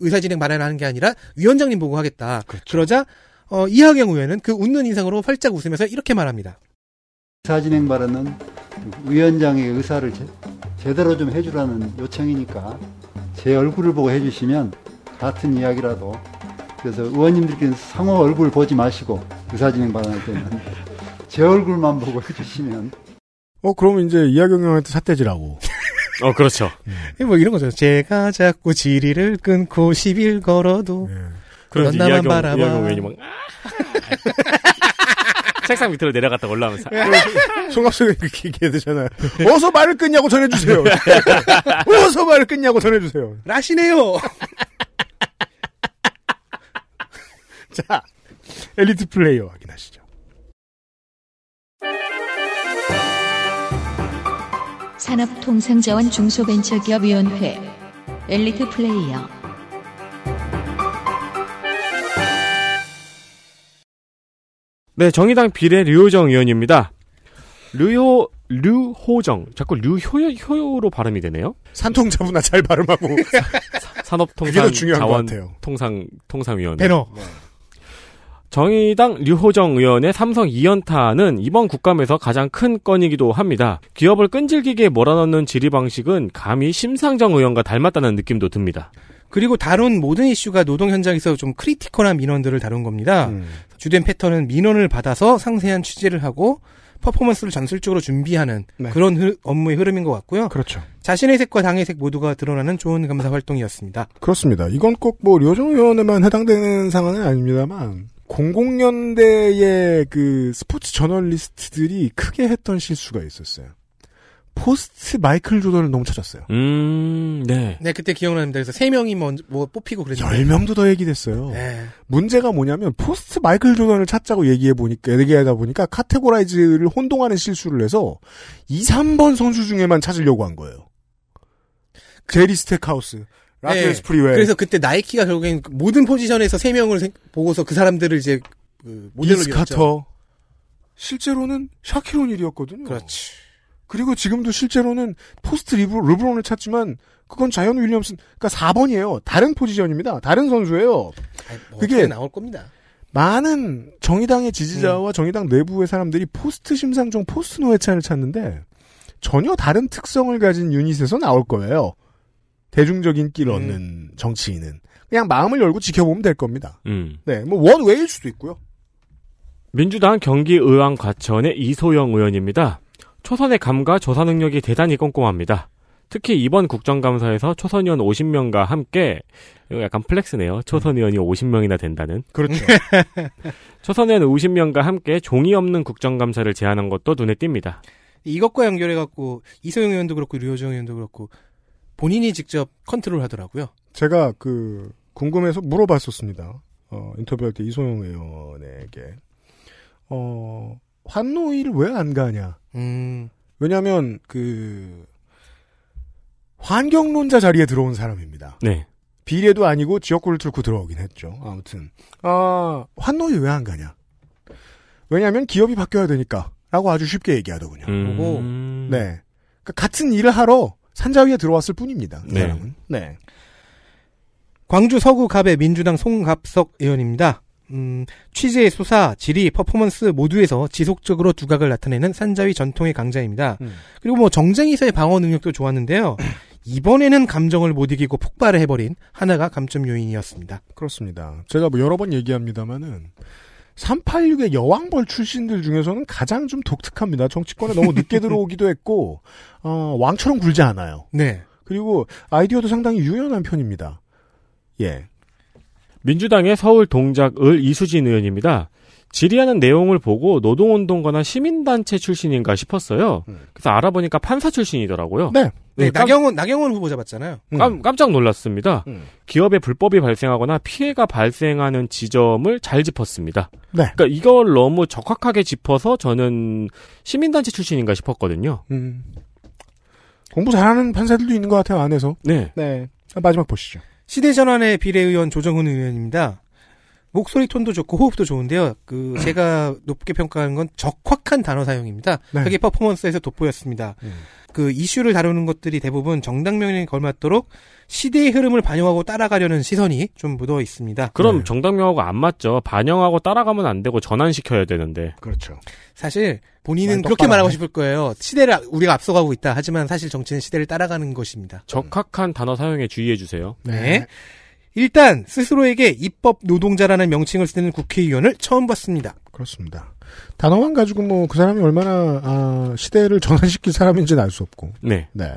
의사 진행 발언하는 게 아니라 위원장님 보고 하겠다. 그렇죠. 그러자 어, 이하경 의원은 그 웃는 인상으로 활짝 웃으면서 이렇게 말합니다. 의사 진행 발언은 위원장의 의사를 제, 대로 좀 해주라는 요청이니까 제 얼굴을 보고 해주시면 같은 이야기라도 그래서 의원님들께는 상호 얼굴 보지 마시고 의사 진행 발언할 때는 제 얼굴만 보고 해주시면 어, 그러면 이제 이하경 의원한테 삿대질하고. 어, 그렇죠. 뭐 이런 거죠. 제가 자꾸 지리를 끊고 10일 걸어도 넌 이제 나만 바라봐. 의원이 막 책상 밑으로 내려갔다 올라오면서 송갑석 의원이 그렇게 얘기해야 되잖아요. 어서 말을 끊냐고 전해주세요. 어서 말을 끊냐고 전해주세요. 라시네요. 자, 엘리트 플레이어 확인하시죠. 산업통상자원 중소벤처기업위원회 엘리트 플레이어 네, 정의당 비례 류호정 의원입니다. 류호 류호정 자꾸 류효효로 발음이 되네요. 산통자부나 잘 발음하고 산업통상 자원. 통상 통상위원 배너. 정의당 류호정 의원의 삼성 2연타는 이번 국감에서 가장 큰 건이기도 합니다. 기업을 끈질기게 몰아넣는 질의 방식은 감히 심상정 의원과 닮았다는 느낌도 듭니다. 그리고 다룬 모든 이슈가 노동 현장에서 좀 critical한 민원들을 다룬 겁니다. 음. 주된 패턴은 민원을 받아서 상세한 취재를 하고 퍼포먼스를 전술적으로 준비하는 네. 그런 흐- 업무의 흐름인 것 같고요. 그렇죠. 자신의 색과 당의 색 모두가 드러나는 좋은 감사 활동이었습니다. 그렇습니다. 이건 꼭 뭐 류호정 의원에만 해당되는 상황은 아닙니다만 00년대의 그 스포츠 저널리스트들이 크게 했던 실수가 있었어요. post 마이클 조던을 너무 찾았어요. 음, 네. 네, 그때 기억납니다. 그래서 세 명이 먼저 뭐 뽑히고 그랬는데. 10명도 더 얘기됐어요. 네. 문제가 뭐냐면 post 마이클 조던을 찾자고 얘기해 보니까 얘기하다 보니까 categorize를 혼동하는 실수를 해서 2, 3번 선수 중에만 찾으려고 한 거예요. 제리 스택하우스, 라트렐 스프리웰. 네. 그래서 그때 나이키가 결국엔 모든 포지션에서 세 명을 생- 보고서 그 사람들을 이제 그 모델로 이스 밀었죠. 카터. 실제로는 샤킬 오닐이었거든요. 그렇지. 그리고 지금도 실제로는 post 리브, 르브론을 찾지만 그건 자이언 윌리엄슨, 그러니까 4번이에요. 다른 포지션입니다. 다른 선수예요. 아이, 뭐 그게- 나올 겁니다. 많은 정의당의 음. 지지자와 정의당 내부의 사람들이 post 심상정 post 노회찬을 찾는데 전혀 다른 특성을 가진 유닛에서 나올 거예요. 대중적인 끼를 음. 얻는 정치인은 그냥 마음을 열고 지켜보면 될 겁니다. 음. 네, 뭐 원웨이일 수도 있고요. 민주당 경기의왕 과천의 이소영 의원입니다. 초선의 감과 조사 능력이 대단히 꼼꼼합니다. 특히 이번 국정감사에서 초선 의원 50명과 함께 이거 약간 플렉스네요. 초선 의원이 50명이나 된다는. 그렇죠. 초선 의원 50명과 함께 종이 없는 국정감사를 제안한 것도 눈에 띕니다. 이것과 연결해 갖고 이소영 의원도 그렇고 류호정 의원도 그렇고 본인이 직접 컨트롤 하더라고요. 제가 그 궁금해서 물어봤었습니다. 어, 인터뷰할 때 이소영 의원에게 어, 환노위를 왜안 가냐? 음. 왜냐하면 그 환경론자 자리에 들어온 사람입니다. 네. 비례도 아니고 지역구를 뚫고 들어오긴 했죠. 아무튼 아 환노위 왜안 가냐? 왜냐하면 기업이 바뀌어야 되니까라고 아주 쉽게 얘기하더군요. 음. 네, 그러니까 같은 일을 하러 산자위에 들어왔을 뿐입니다. 이 네. 사람은. 네. 광주 서구 갑의 민주당 송갑석 의원입니다. 음, 취재, 수사, 질의, 퍼포먼스 모두에서 지속적으로 두각을 나타내는 산자위 전통의 강자입니다. 음. 그리고 뭐 정쟁에서의 방어 능력도 좋았는데요. 이번에는 감정을 못 이기고 폭발을 해버린 하나가 감점 요인이었습니다. 그렇습니다. 제가 뭐 여러 번 얘기합니다만은 386의 여왕벌 출신들 중에서는 가장 좀 독특합니다. 정치권에 너무 늦게 들어오기도 했고 어, 왕처럼 굴지 않아요. 네. 그리고 아이디어도 상당히 유연한 편입니다. 예. 민주당의 서울 동작을 이수진 의원입니다. 질의하는 내용을 보고 노동운동가나 시민단체 출신인가 싶었어요. 그래서 알아보니까 판사 출신이더라고요. 네. 네, 깜- 나경원, 나경원 후보 잡았잖아요. 깜, 깜짝 놀랐습니다. 기업에 불법이 발생하거나 피해가 발생하는 지점을 잘 짚었습니다. 네. 그러니까 이걸 너무 적확하게 짚어서 저는 시민단체 출신인가 싶었거든요. 음. 공부 잘하는 판사들도 있는 것 같아요, 안에서. 네. 네. 마지막 보시죠. 시대전환의 비례의원 조정훈 의원입니다. 목소리 톤도 좋고 호흡도 좋은데요. 그 제가 높게 평가하는 건 적확한 단어 사용입니다. 네. 그게 퍼포먼스에서 돋보였습니다. 그 이슈를 다루는 것들이 대부분 정당명령에 걸맞도록 시대의 흐름을 반영하고 따라가려는 시선이 좀 묻어 있습니다. 그럼 정당명하고 안 맞죠. 반영하고 따라가면 안 되고 전환시켜야 되는데. 그렇죠. 사실 본인은 말 그렇게 말하고. 싶을 거예요. 시대를 우리가 앞서가고 있다. 하지만 사실 정치는 시대를 따라가는 것입니다. 적확한 단어 사용에 주의해 주세요. 네. 일단 스스로에게 입법 노동자라는 명칭을 쓰는 국회의원을 처음 봤습니다. 그렇습니다. 단어만 가지고 뭐 그 사람이 얼마나 아, 시대를 전환시킬 사람인지는 알 수 없고. 네. 네.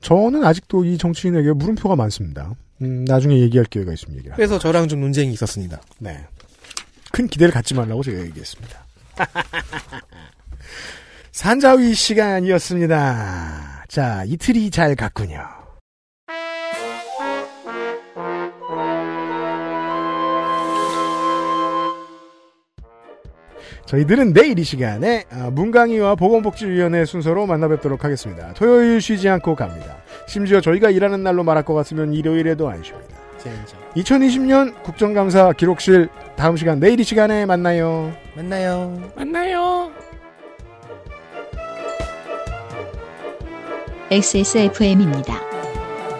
저는 아직도 이 정치인에게 물음표가 많습니다. 음, 나중에 얘기할 기회가 있으면 얘기를. 그래서 저랑 좀 논쟁이 있었습니다. 네. 큰 기대를 갖지 말라고 제가 얘기했습니다. 산자위 시간이었습니다. 자, 이틀이 잘 갔군요. 저희들은 내일 이 시간에 아, 문강희와 보건복지위원회 순서로 만나뵙도록 하겠습니다. 토요일 쉬지 않고 갑니다. 심지어 저희가 일하는 날로 말할 것 같으면 일요일에도 안 쉽니다. 2020년 국정감사 기록실 다음 시간 내일 이 시간에 만나요. 만나요. 만나요. XSFM입니다.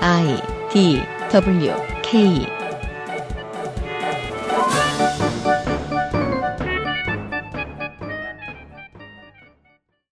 I D W K